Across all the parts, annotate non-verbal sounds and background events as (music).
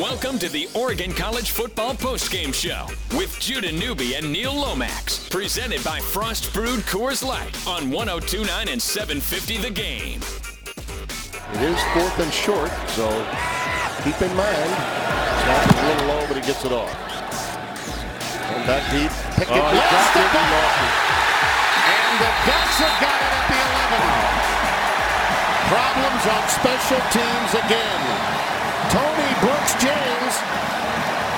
Welcome to the Oregon College Football Postgame Show with Judah Newby and Neil Lomax. Presented by Frost Brewed Coors Light on 1029 and 750 The Game. It is fourth and short, so keep in mind, snap is a little low, but he gets it off. And back deep. Pickett Oh, he dropped it it. and lost it. And the Ducks have got it at the 11. Problems on special teams again. Brooks James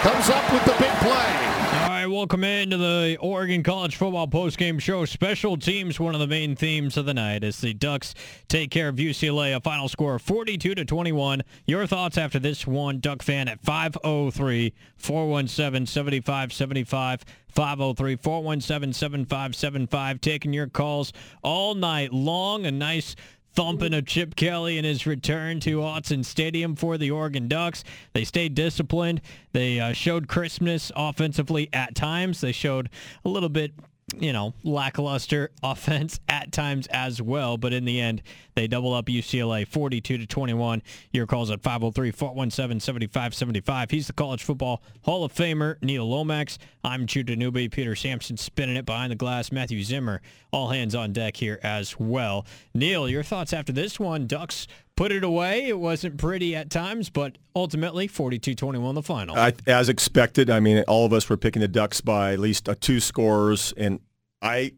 comes up with the big play. All right, welcome into the Oregon College Football Postgame Show. Special teams, one of the main themes of the night, as the Ducks take care of UCLA. A final score of 42 to 21. Your thoughts after this one, Duck fan, at 503 417 7575. 503 417 7575. Taking your calls all night long. A nice thumping of Chip Kelly in his return to Autzen Stadium for the Oregon Ducks. They stayed disciplined. They uh, showed crispness offensively at times. They showed a little bit, you know, lackluster (laughs) offense at times as well. But in the end, they double up UCLA 42 to 21. Your calls at 503-417-7575. He's the college football Hall of Famer, Neil Lomax. I'm Judah Newby, Peter Sampson spinning it behind the glass, Matthew Zimmer. All hands on deck here as well. Neil, your thoughts after this one? Ducks put it away. It wasn't pretty at times, but ultimately 42-21 the final. I, as expected, I mean, all of us were picking the Ducks by at least uh, two scores, and I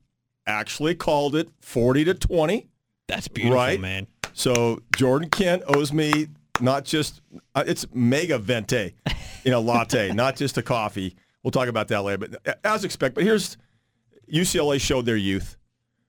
actually called it 40 to 20. That's beautiful, right? man. So Jordan Kent owes me not just uh, it's mega venti, you know, latte, (laughs) not just a coffee. We'll talk about that later. But uh, as expected, but here's UCLA showed their youth,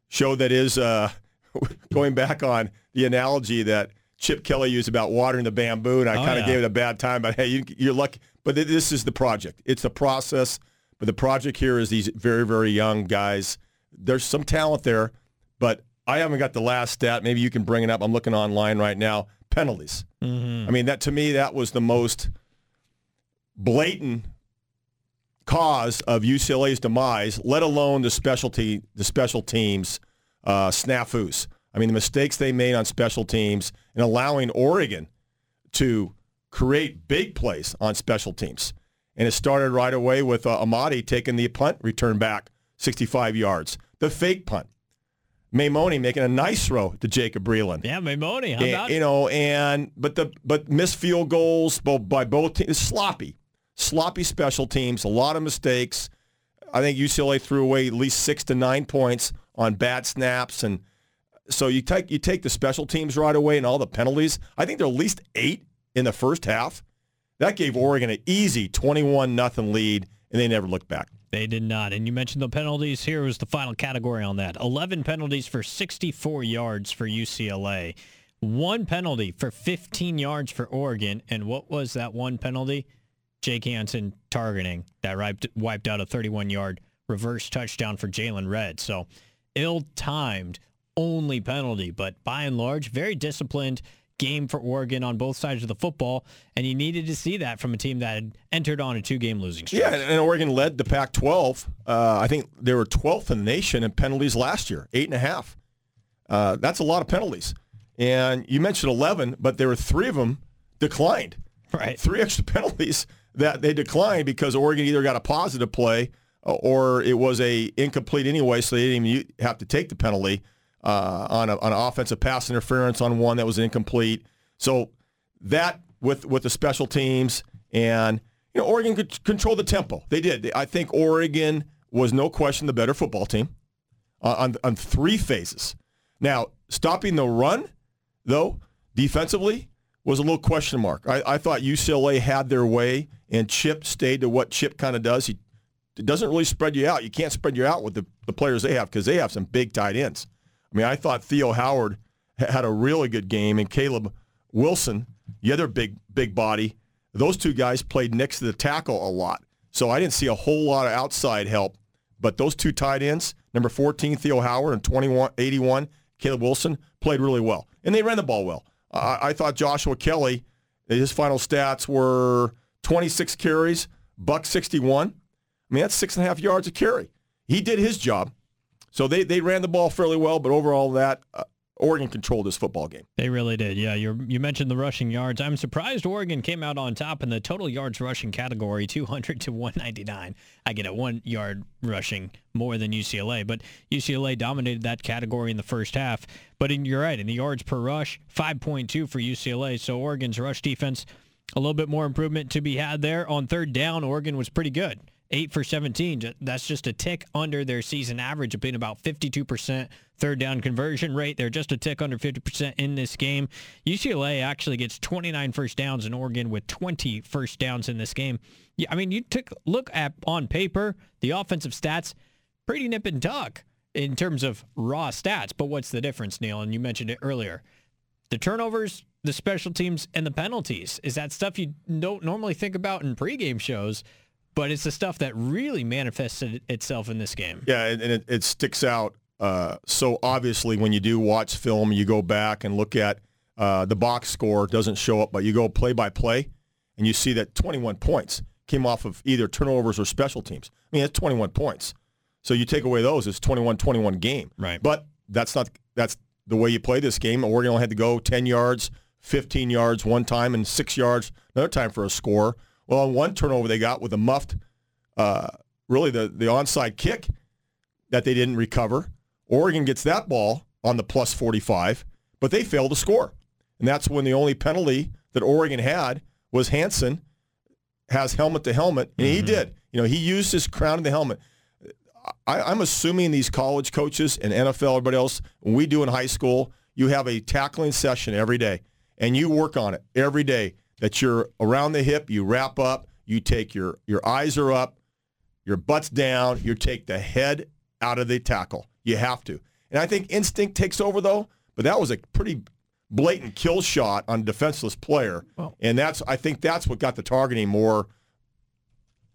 showed that is uh, (laughs) going back on the analogy that Chip Kelly used about watering the bamboo, and I Oh, kind of yeah. gave it a bad time. But hey, you, you're lucky. But th- this is the project. It's the process. But the project here is these very very young guys. There's some talent there, but I haven't got the last stat. Maybe you can bring it up. I'm looking online right now. Penalties. I mean, that to me, that was the most blatant cause of UCLA's demise. Let alone the specialty, the special teams uh, snafus. I mean, the mistakes they made on special teams and allowing Oregon to create big plays on special teams. And it started right away with uh, Amadi taking the punt return back 65 yards. The fake punt. Maimone making a nice throw to Jacob Breeland. Yeah, Maimone, how And, about you know, and but the but missed field goals by both teams. Sloppy, sloppy special teams. A lot of mistakes. I think UCLA threw away at least six to nine points on bad snaps, and so you take you take the special teams right away and all the penalties. I think there are at least eight in the first half. That gave hmm. Oregon an easy twenty-one nothing lead, and they never looked back. They did not. And you mentioned the penalties. Here was the final category on that. 11 penalties for 64 yards for UCLA. One penalty for 15 yards for Oregon. And what was that one penalty? Jake Hansen targeting that wiped, wiped out a 31-yard reverse touchdown for Jaylon Redd. So ill-timed only penalty, but by and large, very disciplined game for Oregon on both sides of the football. And you needed to see that from a team that had entered on a two-game losing streak. Yeah, and, Oregon led the Pac-12. Uh, I think they were 12th in the nation in penalties last year, eight and a half. Uh, that's a lot of penalties. And you mentioned 11, but there were three of them declined. Right. Three extra (laughs) penalties that they declined because Oregon either got a positive play uh, or it was a incomplete anyway, so they didn't even have to take the penalty uh, on, a, on an offensive pass interference on one that was incomplete. So that with with the special teams and you know Oregon could control the tempo. They did. I think Oregon was no question the better football team on on three phases. Now stopping the run though defensively was a little question mark. I, I thought UCLA had their way and Chip stayed to what Chip kind of does. He it doesn't really spread you out. You can't spread you out with the, the players they have because they have some big tight ends. I mean, I thought Theo Howard had a really good game, and Caleb Wilson, the other big big body, those two guys played next to the tackle a lot. So I didn't see a whole lot of outside help. But those two tight ends, number 14, Theo Howard, and 21, 81, Caleb Wilson, played really well. And they ran the ball well. I, I thought Joshua Kelly, his final stats were 26 carries, buck 61. I mean, that's six and a half yards a carry. He did his job. So they, they ran the ball fairly well, but overall that uh, Oregon controlled this football game. They really did. Yeah, you you mentioned the rushing yards. I'm surprised Oregon came out on top in the total yards rushing category, 200 to 199. I get a one yard rushing more than UCLA, but UCLA dominated that category in the first half. But in, you're right, in the yards per rush, 5.2 for UCLA. So Oregon's rush defense, a little bit more improvement to be had there. On third down, Oregon was pretty good. 8 for 17. That's just a tick under their season average of being about 52% third down conversion rate. They're just a tick under 50% in this game. UCLA actually gets 29 first downs in Oregon with 20 first downs in this game. Yeah, I mean, you took look at on paper, the offensive stats, pretty nip and tuck in terms of raw stats. But what's the difference, Neil? And you mentioned it earlier. The turnovers, the special teams, and the penalties. Is that stuff you don't normally think about in pregame shows? But it's the stuff that really manifested itself in this game. Yeah, and it, it sticks out uh, so obviously when you do watch film, you go back and look at uh, the box score doesn't show up, but you go play by play, and you see that 21 points came off of either turnovers or special teams. I mean, that's 21 points. So you take away those, it's 21-21 game. Right. But that's not that's the way you play this game. Oregon only had to go 10 yards, 15 yards one time, and six yards another time for a score. Well, on one turnover they got with a muffed, uh, really the, the onside kick that they didn't recover. Oregon gets that ball on the plus 45, but they fail to score. And that's when the only penalty that Oregon had was Hansen has helmet to helmet, and mm-hmm. he did. You know, he used his crown of the helmet. I, am assuming these college coaches and NFL, everybody else, when we do in high school, you have a tackling session every day, and you work on it every day that you're around the hip, you wrap up, you take your, your eyes are up, your butt's down, you take the head out of the tackle. You have to. And I think instinct takes over, though, but that was a pretty blatant kill shot on a defenseless player. Well, and that's I think that's what got the targeting more,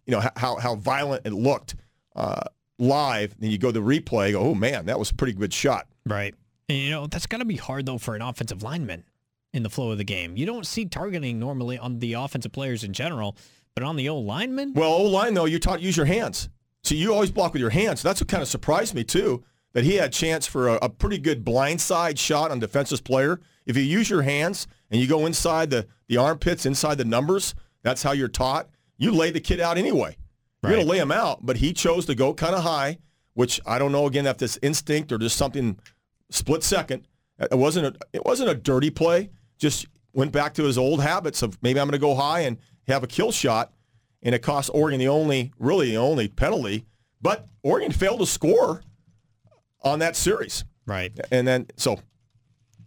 you know, how, how violent it looked uh, live. Then you go to the replay, go, oh, man, that was a pretty good shot. Right. And, you know, that's got to be hard, though, for an offensive lineman in the flow of the game. You don't see targeting normally on the offensive players in general, but on the old lineman? Well, old line, though, you're taught use your hands. So you always block with your hands. That's what kind of surprised me, too, that he had a chance for a, a pretty good blindside shot on defensive player. If you use your hands and you go inside the, the armpits, inside the numbers, that's how you're taught. You lay the kid out anyway. You're right. going to lay him out, but he chose to go kind of high, which I don't know again if this instinct or just something split second. It wasn't a, it wasn't a dirty play just went back to his old habits of maybe I'm going to go high and have a kill shot, and it cost Oregon the only, really the only penalty. But Oregon failed to score on that series. Right. And then, so.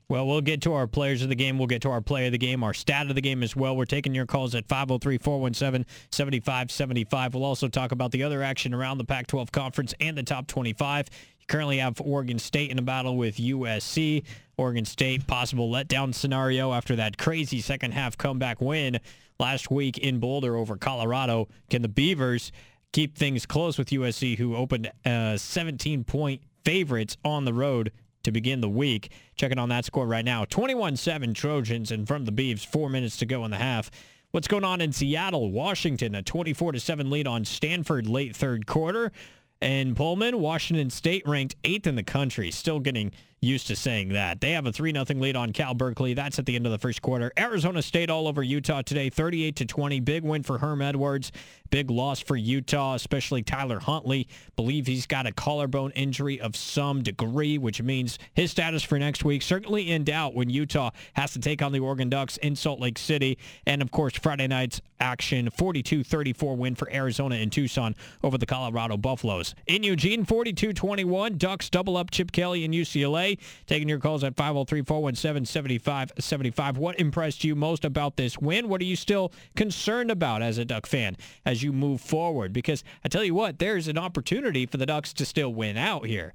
Well, we'll get to our players of the game. We'll get to our play of the game, our stat of the game as well. We're taking your calls at 503-417-7575. We'll also talk about the other action around the Pac-12 conference and the top 25. You currently have Oregon State in a battle with USC. Oregon State possible letdown scenario after that crazy second half comeback win last week in Boulder over Colorado. Can the Beavers keep things close with USC, who opened uh, 17 point favorites on the road to begin the week? Checking on that score right now 21 7 Trojans, and from the Beavs, four minutes to go in the half. What's going on in Seattle, Washington? A 24 7 lead on Stanford late third quarter. And Pullman, Washington State ranked eighth in the country, still getting used to saying that. They have a 3 0 lead on Cal Berkeley. That's at the end of the first quarter. Arizona State all over Utah today, 38 to 20. Big win for Herm Edwards. Big loss for Utah, especially Tyler Huntley. Believe he's got a collarbone injury of some degree, which means his status for next week certainly in doubt when Utah has to take on the Oregon Ducks in Salt Lake City. And of course, Friday night's action 42-34 win for Arizona in Tucson over the Colorado Buffaloes. In Eugene, 42-21. Ducks double up Chip Kelly and UCLA. Taking your calls at 503-417-7575. What impressed you most about this win? What are you still concerned about as a Duck fan as you move forward? Because I tell you what, there's an opportunity for the Ducks to still win out here.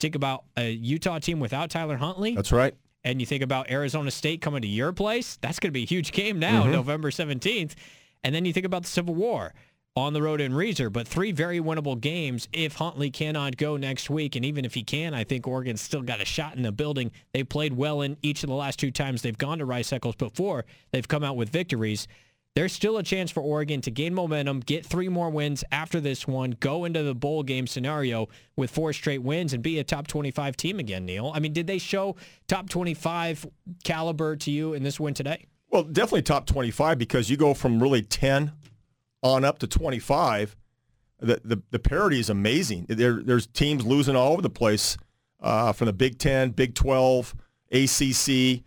Think about a Utah team without Tyler Huntley. That's right. And you think about Arizona State coming to your place. That's going to be a huge game now, mm-hmm. November 17th. And then you think about the Civil War on the road in Reser, but three very winnable games if Huntley cannot go next week. And even if he can, I think Oregon's still got a shot in the building. They played well in each of the last two times they've gone to Rice Eccles before. They've come out with victories. there's still a chance for Oregon to gain momentum, get three more wins after this one, go into the bowl game scenario with four straight wins, and be a top 25 team again, Neil. I mean, did they show top 25 caliber to you in this win today? Well, definitely top 25 because you go from really 10 on up to 25. The, the, the parity is amazing. There, there's teams losing all over the place uh, from the Big 10, Big 12, ACC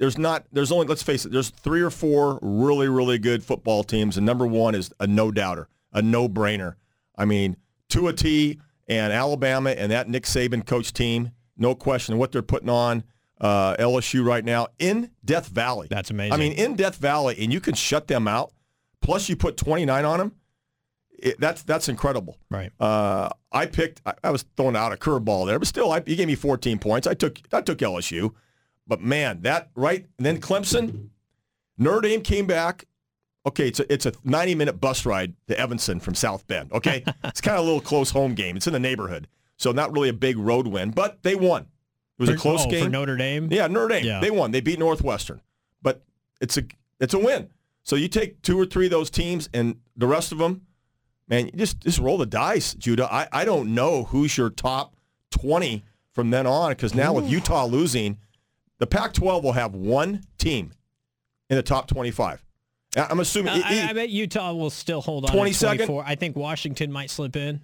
there's not there's only let's face it there's three or four really really good football teams and number one is a no doubter a no brainer i mean Tua T and Alabama and that Nick Saban coach team no question what they're putting on uh, LSU right now in Death Valley that's amazing I mean in Death Valley and you can shut them out plus you put 29 on them it, that's that's incredible right uh, I picked I, I, was throwing out a curveball there but still I, you gave me 14 points I took I took LSU but man, that right. And then Clemson, Notre Dame came back. Okay, it's a, it's a 90 minute bus ride to Evanston from South Bend. Okay, (laughs) it's kind of a little close home game. It's in the neighborhood, so not really a big road win, but they won. It was for, a close oh, game for Notre Dame. Yeah, Notre Dame. Yeah. They won. They beat Northwestern, but it's a it's a win. So you take two or three of those teams, and the rest of them, man, you just just roll the dice, Judah. I, I don't know who's your top 20 from then on because now Ooh. with Utah losing the Pac-12 will have one team in the top 25. I'm assuming. Uh, I, I, bet Utah will still hold on. 22nd. I think Washington might slip in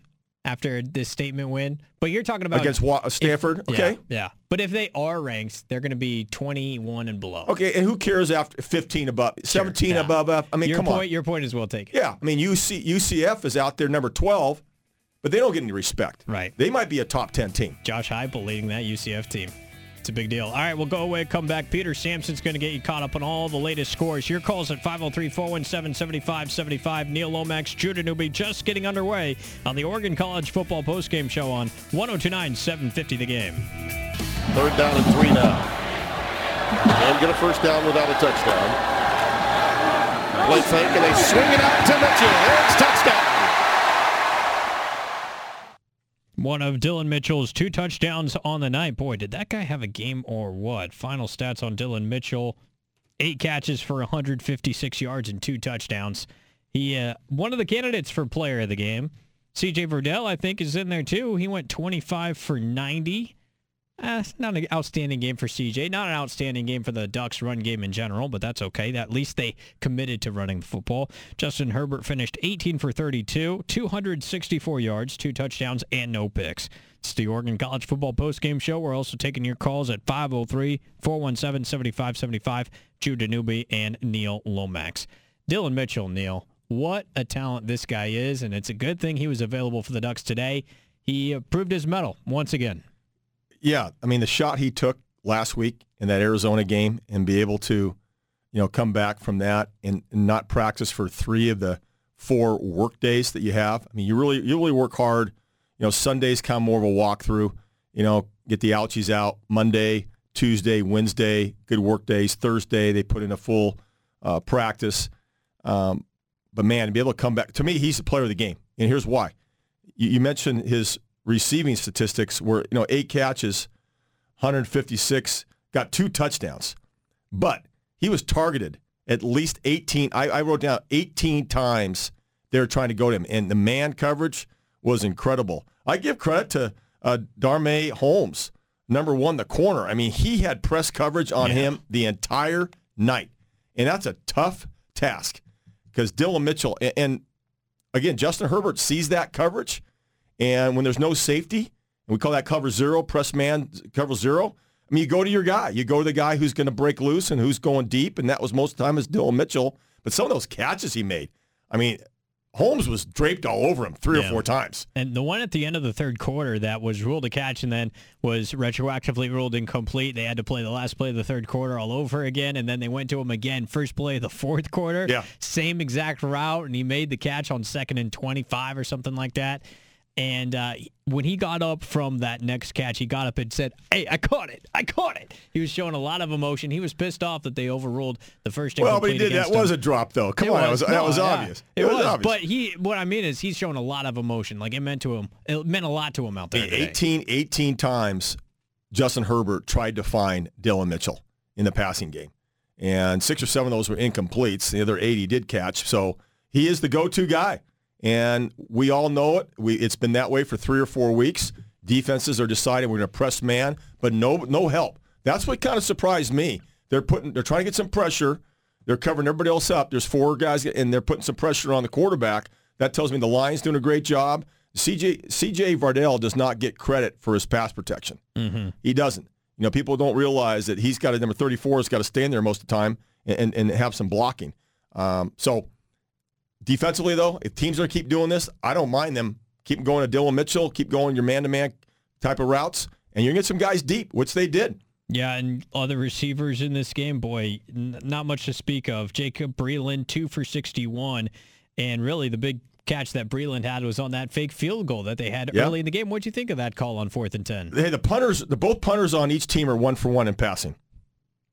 after this statement win. But you're talking about against Wa- Stanford. If, okay. Yeah, yeah. But if they are ranked, they're going to be 21 and below. Okay, and who cares after 15 above, 17 sure, yeah. above? I mean, your come point, on. Your point is well taken. Yeah, I mean, UC, UCF is out there number 12, but they don't get any respect. Right. They might be a top 10 team. Josh Heupel leading that UCF team. It's a big deal. All right, we'll go away, come back. Peter Sampson's going to get you caught up on all the latest scores. Your calls at 503 417 7575. Neil Lomax, Judah Newby just getting underway on the Oregon College Football Postgame Show on 1029 750 The Game. Third down and three now. And get a first down without a touchdown. Play fake, and they swing it out to Mitchell. It's touchdown. One of Dillon Mitchell's two touchdowns on the night. Boy, did that guy have a game or what? Final stats on Dillon Mitchell. Eight catches for 156 yards and two touchdowns. He uh, one of the candidates for player of the game. CJ Verdell, I think, is in there too. He went 25 for 90. Eh, not an outstanding game for CJ. Not an outstanding game for the Ducks run game in general, but that's okay. At least they committed to running the football. Justin Herbert finished 18 for 32, 264 yards, two touchdowns, and no picks. It's the Oregon College Football Postgame Show. We're also taking your calls at 503-417-7575. Judah Newby and Neil Lomax. Dillon Mitchell, Neil, what a talent this guy is, and it's a good thing he was available for the Ducks today. He proved his mettle once again yeah, I mean the shot he took last week in that Arizona game and be able to, you know, come back from that and, and not practice for three of the four work days that you have. I mean, you really you really work hard. You know, Sundays kind of more of a walkthrough. You know, get the ouchies out Monday, Tuesday, Wednesday, good work days. Thursday they put in a full uh, practice. Um, but man, to be able to come back to me, he's the player of the game, and here's why. You, you mentioned his receiving statistics were, you know, eight catches, 156, got two touchdowns. But he was targeted at least 18. I, I wrote down 18 times they were trying to go to him. And the man coverage was incredible. I give credit to uh, Holmes, number one, the corner. I mean, he had press coverage on yeah. him the entire night. And that's a tough task because Dillon Mitchell, and, and again, Justin Herbert sees that coverage and when there's no safety, and we call that cover zero, press man cover zero, I mean, you go to your guy. You go to the guy who's going to break loose and who's going deep, and that was most of the time is Dillon Mitchell. But some of those catches he made, I mean, Holmes was draped all over him three yeah. or four times. And the one at the end of the third quarter that was ruled a catch and then was retroactively ruled incomplete. They had to play the last play of the third quarter all over again, and then they went to him again first play of the fourth quarter. Yeah. Same exact route, and he made the catch on second and 25 or something like that. And uh, when he got up from that next catch, he got up and said, "Hey, I caught it! I caught it!" He was showing a lot of emotion. He was pissed off that they overruled the first. Well, but he did. That him. was a drop, though. Come it on, was, that was, no, that was yeah, obvious. It, it was, was, obvious. but he. What I mean is, he's showing a lot of emotion. Like it meant to him. It meant a lot to him out there. 18, 18 times, Justin Herbert tried to find Dillon Mitchell in the passing game, and six or seven of those were incompletes. The other eight he did catch. So he is the go-to guy, and we all know it. We, it's been that way for three or four weeks. Defenses are deciding we're going to press man, but no no help. That's what kind of surprised me. They're putting they're trying to get some pressure. They're covering everybody else up. There's four guys, and they're putting some pressure on the quarterback. That tells me the Lions doing a great job. CJ CJ Verdell does not get credit for his pass protection. Mm-hmm. He doesn't. You know, people don't realize that he's got a number thirty four. He's got to stand there most of the time and, and have some blocking. Um, so defensively, though, if teams are keep doing this, I don't mind them. Keep going to Dillon Mitchell, keep going your man-to-man type of routes, and you're going to get some guys deep, which they did. Yeah, and other receivers in this game, boy, n- not much to speak of. Jacob Breeland, two for 61. And really, the big catch that Breeland had was on that fake field goal that they had early in the game. What'd you think of that call on fourth and 10? Hey, the punters, the both punters on each team are one for one in passing.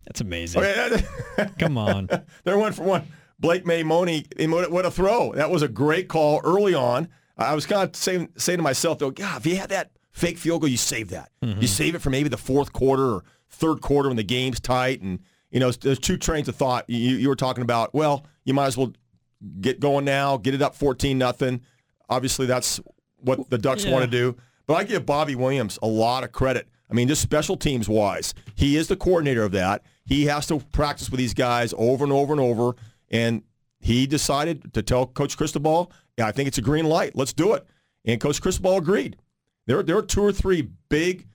That's amazing. Oh, okay, (laughs) Come on. They're one for one. Blake May Money, eh, what a throw. That was a great call early on. I was kind of saying, saying to myself, though, God, if you had that fake field goal, you save that. You mm-hmm. save it for maybe the fourth quarter or third quarter when the game's tight. And, you know, there's two trains of thought. You, you were talking about, well, you might as well get going now, get it up 14 nothing. Obviously, that's what the Ducks Yeah. want to do. But I give Bobby Williams a lot of credit. I mean, just special teams wise, he is the coordinator of that. He has to practice with these guys over and over and over. And he decided to tell Coach Cristobal, yeah, I think it's a green light. Let's do it. And Coach Cristobal agreed. There, there are two or three big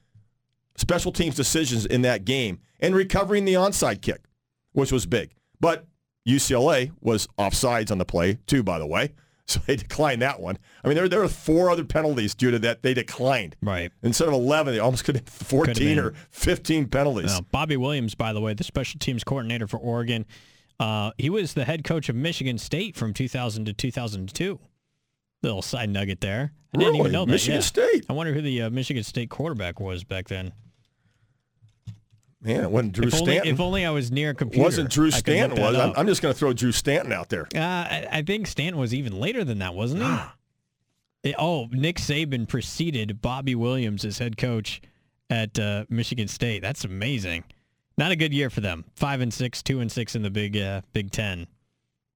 special teams decisions in that game and recovering the onside kick, which was big. But UCLA was offsides on the play, too, by the way. (laughs) So they declined that one. I mean, there, there were four other penalties, due to that they declined. Right. Instead of 11, they almost could have 14 been. or 15 penalties. Now, Bobby Williams, by the way, the special teams coordinator for Oregon, uh, he was the head coach of Michigan State from 2000 to 2002. Little side nugget there. I didn't Really? even know that. Michigan yeah. State? I wonder who the uh, Michigan State quarterback was back then. Man, it wasn't Drew if, only, Stanton. if only I was near a computer. wasn't Drew I could look Stanton, was? I'm. I'm just going to throw Drew Stanton out there. Uh, I, I think Stanton was even later than that, wasn't he? It- oh, Nick Saban preceded Bobby Williams as head coach at uh, Michigan State. That's amazing. Not a good year for them. Five and six, two and six in the Big uh, Big Ten.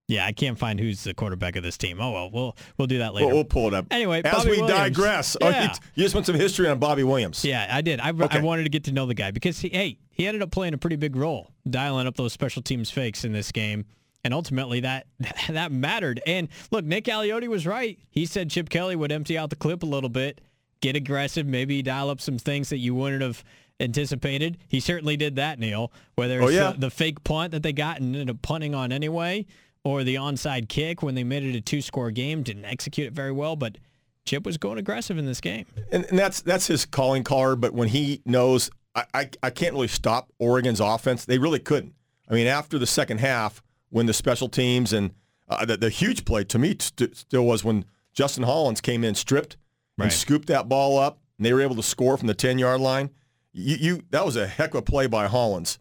Yeah, I can't find who's the quarterback of this team. Oh well, we'll we'll do that later. We'll, we'll pull it up. Anyway, as Bobby we Williams. digress, oh, Yeah. you, you just want some history on Bobby Williams. Yeah, I did. I, Okay. I wanted to get to know the guy because he, hey, he ended up playing a pretty big role, dialing up those special teams fakes in this game, and ultimately that (laughs) that mattered. And look, Nick Aliotti was right. He said Chip Kelly would empty out the clip a little bit, get aggressive, maybe dial up some things that you wouldn't have anticipated. He certainly did that, Neil. Whether it's Oh, yeah. the, the fake punt that they got and ended up punting on anyway, or the onside kick when they made it a two-score game, didn't execute it very well, but. Chip was going aggressive in this game. and, and that's that's his calling card. But when he knows, I, I I can't really stop Oregon's offense. They really couldn't. I mean, after the second half, when the special teams and uh, the, the huge play to me st- still was when Justin Hollins came in stripped and scooped that ball up, and they were able to score from the ten yard line. You, you that was a heck of a play by Hollins,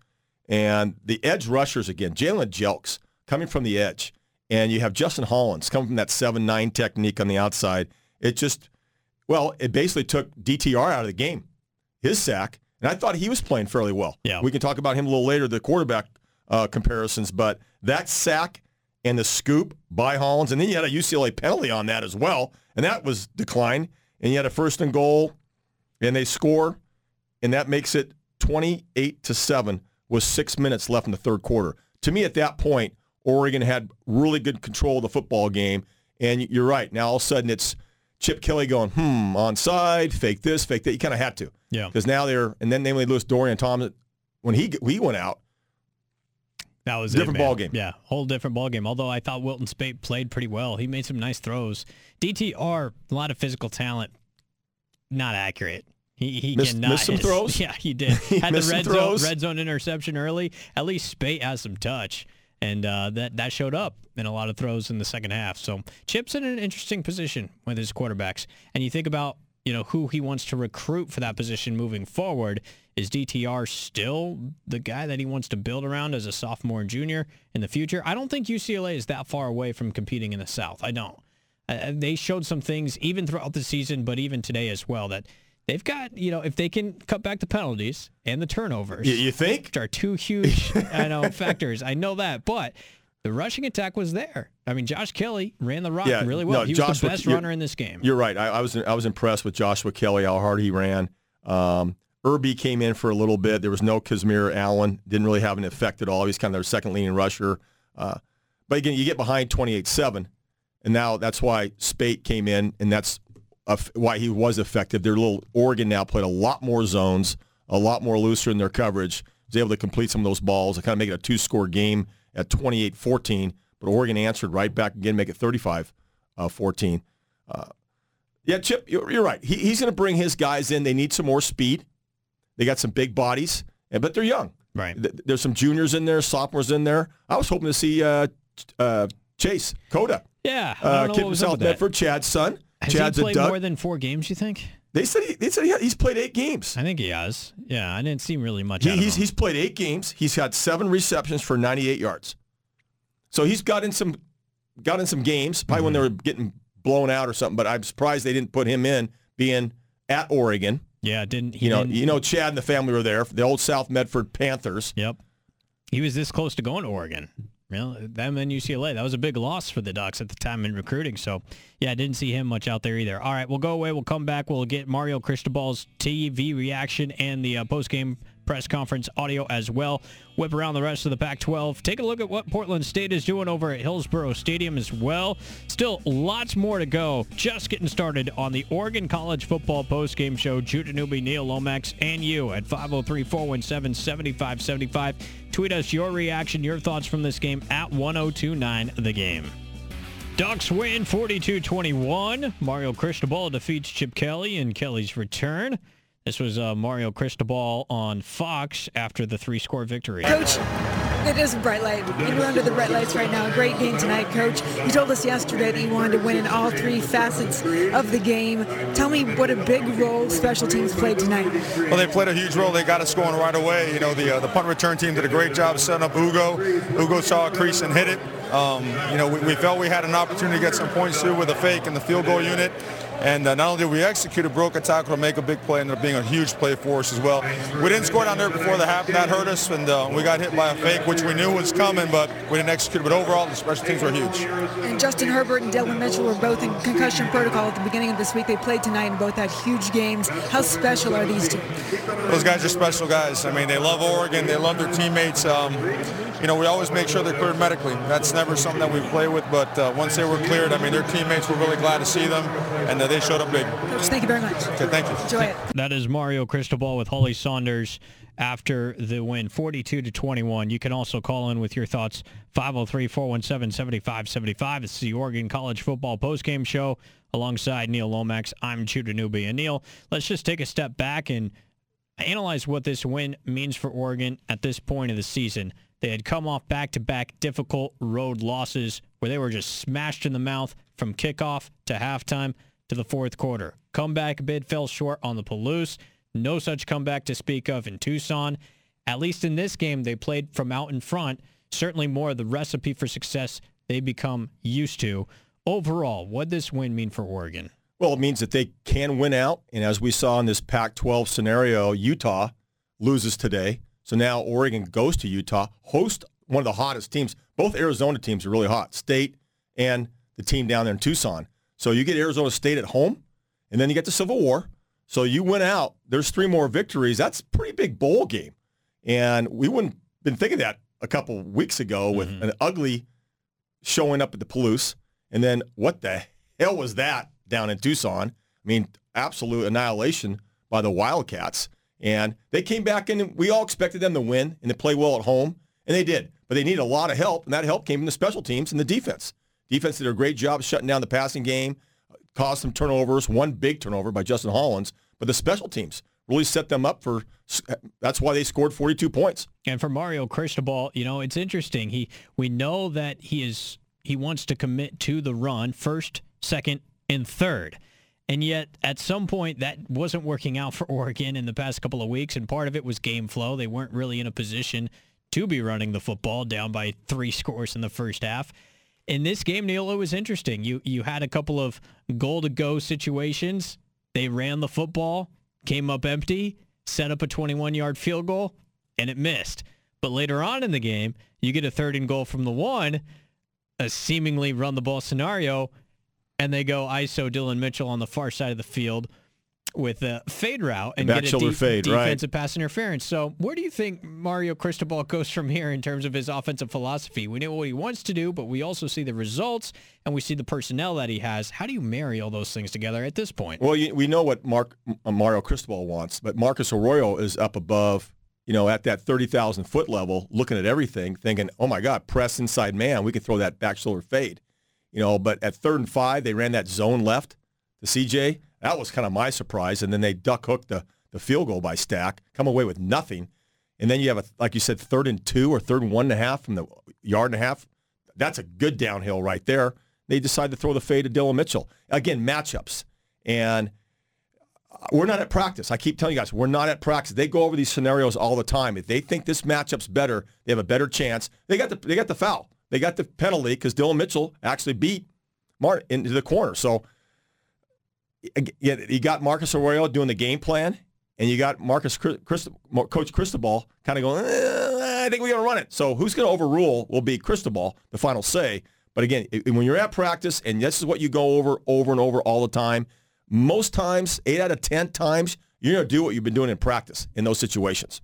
and the edge rushers again, Jalen Jelks coming from the edge, and you have Justin Hollins coming from that seven nine technique on the outside. It just well, it basically took DTR out of the game, his sack, and I thought he was playing fairly well. Yeah. we can talk about him a little later, the quarterback uh, comparisons, but that sack and the scoop by Hollins, and then you had a UCLA penalty on that as well, and that was declined, and you had a first and goal, and they score, and that makes it 28 to 7 with six minutes left in the third quarter. To me, at that point, Oregon had really good control of the football game, and you're right. Now all of a sudden it's Chip Kelly going, hmm, onside, fake this, fake that. You kind of had to. Yeah. Because now they're, and then made Lewis Dorian Thomas, when he he went out, That was a Different it, ball game. Yeah, whole different ball game. Although I thought Wilton Speight played pretty well. He made some nice throws. DTR, a lot of physical talent, not accurate. He he Missed- cannot missed some his- throws? (laughs) Yeah, he did. (laughs) He Had the red zone red zone interception early. At least Speight has some touch, and uh, that that showed up in a lot of throws in the second half. So Chip's in an interesting position with his quarterbacks, and you think about you know who he wants to recruit for that position moving forward. Is DTR still the guy that he wants to build around as a sophomore and junior in the future? I don't think UCLA is that far away from competing in the South. I don't. Uh, they showed some things even throughout the season, but even today as well that they've got you know if they can cut back the penalties and the turnovers, You, you think? which are two huge I know (laughs) factors. I know that, but the rushing attack was there. I mean, Josh Kelly ran the rock Yeah, really well. no, he was Joshua- the best runner in this game. You're right. I, I was I was impressed with Joshua Kelly, how hard he ran. Um, Irby came in for a little bit. There was no Kazmeir Allen. Didn't really have an effect at all. He's kind of their second leading rusher. Uh, but again, you get behind 28-7, and now that's why Speight came in, and that's why he was effective. Their little Oregon now played a lot more zones, a lot more looser in their coverage. Was able to complete some of those balls and kind of make it a two-score game at 28-14. But Oregon answered right back again, make it 35-14. Yeah, Chip, you're, you're right. He, he's going to bring his guys in. They need some more speed. They got some big bodies, and- but they're young. Right. Th- There's some juniors in there, sophomores in there. I was hoping to see uh, uh, Chase Cota, Yeah, uh, kid from South. Medford, Chad's son. Has Chad's he played more than four games? You think? they said he, they said he, he's played eight games. I think he has. Yeah, I didn't see really much. He, he's he's played eight games. He's had seven receptions for 98 yards. So he's got in some got in some games, probably Mm-hmm. when they were getting blown out or something. But I'm surprised they didn't put him in, being at Oregon. yeah, didn't he? You know, didn't, you know, Chad and the family were there. The old South Medford Panthers. Yep. He was this close to going to Oregon. Well, them and UCLA. That was a big loss for the Ducks at the time in recruiting. So, yeah, I didn't see him much out there either. All right, we'll go away. We'll come back. We'll get Mario Cristobal's TV reaction and the uh, post-game press conference audio as well. Whip around the rest of the Pac-12. Take a look at what Portland State is doing over at Hillsboro Stadium as well. Still lots more to go. Just getting started on the Oregon College Football post-game show. Judah Newby, Neil Lomax, and you at 503-417-7575. Tweet us your reaction, your thoughts from this game at 1029 The Game. Ducks win 42-21. Mario Cristobal defeats Chip Kelly in Kelly's return. This was uh, Mario Cristobal on Fox after the three-score victory. Coach, it is a bright light. And we're under the bright lights right now. A great game tonight, Coach. You told us yesterday that you wanted to win in all three facets of the game. Tell me what a big role special teams played tonight. Well, they played a huge role. They got us going right away. You know, the uh, the punt return team did a great job setting up Ugo. Ugo saw a crease and hit it. Um, you know, we, we felt we had an opportunity to get some points too with a fake in the field goal unit. And uh, not only did we execute a broke a tackle to make a big play, ended up being a huge play for us as well. We didn't score down there before the half. and That hurt us, and uh, we got hit by a fake, which we knew was coming, but we didn't execute. But overall, the special teams were huge. And Justin Herbert and Dillon Mitchell were both in concussion protocol at the beginning of this week. They played tonight and both had huge games. How special are these two? Those guys are special guys. I mean, they love Oregon. They love their teammates. Um, you know, we always make sure they're cleared medically. That's never something that we play with, but uh, once they were cleared, I mean, their teammates were really glad to see them, and uh, they showed up big. Coach, thank you very much. Okay, thank you. Enjoy it. That is Mario Cristobal with Holly Sonders after the win 42 to 21. You can also call in with your thoughts 503-417-7575. It's the Oregon College Football postgame show alongside Neil Lomax. I'm Judah Newby. And Neil, let's just take a step back and analyze what this win means for Oregon at this point of the season. They had come off back-to-back difficult road losses where they were just smashed in the mouth from kickoff to halftime to the fourth quarter. Comeback bid fell short on the Palouse. No such comeback to speak of in Tucson. At least in this game, they played from out in front. Certainly more of the recipe for success they become used to. Overall, what this win mean for Oregon? Well, it means that they can win out. And as we saw in this Pac-12 scenario, Utah loses today. So now Oregon goes to Utah, host one of the hottest teams. Both Arizona teams are really hot, State and the team down there in Tucson. So you get Arizona State at home, and then you get the Civil War. So you win out. There's three more victories. That's a pretty big bowl game. And we wouldn't been thinking that a couple weeks ago with mm-hmm. an ugly showing up at the Palouse. And then what the hell was that down in Tucson? I mean, absolute annihilation by the Wildcats. And they came back in, and we all expected them to win and to play well at home, and they did. But they needed a lot of help, and that help came from the special teams and the defense. Defense did a great job shutting down the passing game, caused some turnovers, one big turnover by Justin Hollins, but the special teams really set them up for. That's why they scored 42 points. And for Mario Cristobal, you know, it's interesting. He we know that he is he wants to commit to the run first, second, and third. And yet at some point that wasn't working out for Oregon in the past couple of weeks and part of it was game flow. They weren't really in a position to be running the football down by 3 scores in the first half. In this game, Neil, it was interesting. You you had a couple of goal to go situations. They ran the football. came up empty, set up a 21 yard field goal, and it missed. But later on in the game, you get a third and goal from the one, a seemingly run the ball scenario, and they go ISO Dillon Mitchell on the far side of the field with a fade route and get a deep fade, right. defensive pass interference. So where do you think Mario Cristobal goes from here in terms of his offensive philosophy? We know what he wants to do, but we also see the results and we see the personnel that he has. How do you marry all those things together at this point? Well, you, we know what Mark uh, Mario Cristobal wants, but Marcus Arroyo is up above, you know, at that 30,000 foot level, looking at everything, thinking, oh my God, press inside man, we can throw that back shoulder fade. You know, but at third and five, they ran that zone left to CJ. That was kind of my surprise. And then they duck hooked the, the field goal by Stack, come away with nothing. And then you have, a, like you said, third and two or third and one and a half from the yard and a half. That's a good downhill right there. They decide to throw the fade to Dillon Mitchell. Again, matchups. And uh, we're not at practice. I keep telling you guys, we're not at practice. They go over these scenarios all the time. If they think this matchup's better, they have a better chance. They got the they got the foul. They got the penalty because Dillon Mitchell actually beat Mart into the corner. So you got Marcus Arroyo doing the game plan, and you got Marcus Christ, Coach Cristobal kind of going, eh, I think we're going to run it. So who's going to overrule will be Cristobal, the final say. But again, when you're at practice and this is what you go over over and over all the time, most times, eight out of 10 times, you're going to do what you've been doing in practice in those situations.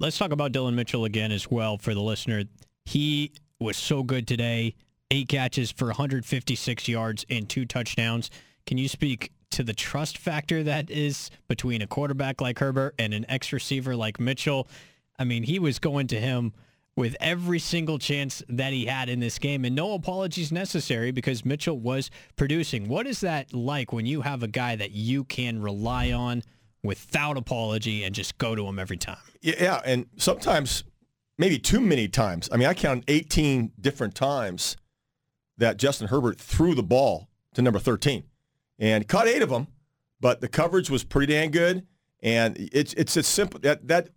Let's talk about Dillon Mitchell again as well for the listener. He was so good today. Eight catches for 156 yards and two touchdowns. Can you speak to the trust factor that is between a quarterback like Herbert and an ex receiver like Mitchell? I mean, he was going to him with every single chance that he had in this game, and no apologies necessary because Mitchell was producing. What is that like when you have a guy that you can rely on without apology and just go to him every time? Yeah, and sometimes maybe too many times. I mean, I counted 18 different times that Justin Herbert threw the ball to number 13 and caught eight of them, but the coverage was pretty dang good. And it's it's a simple that that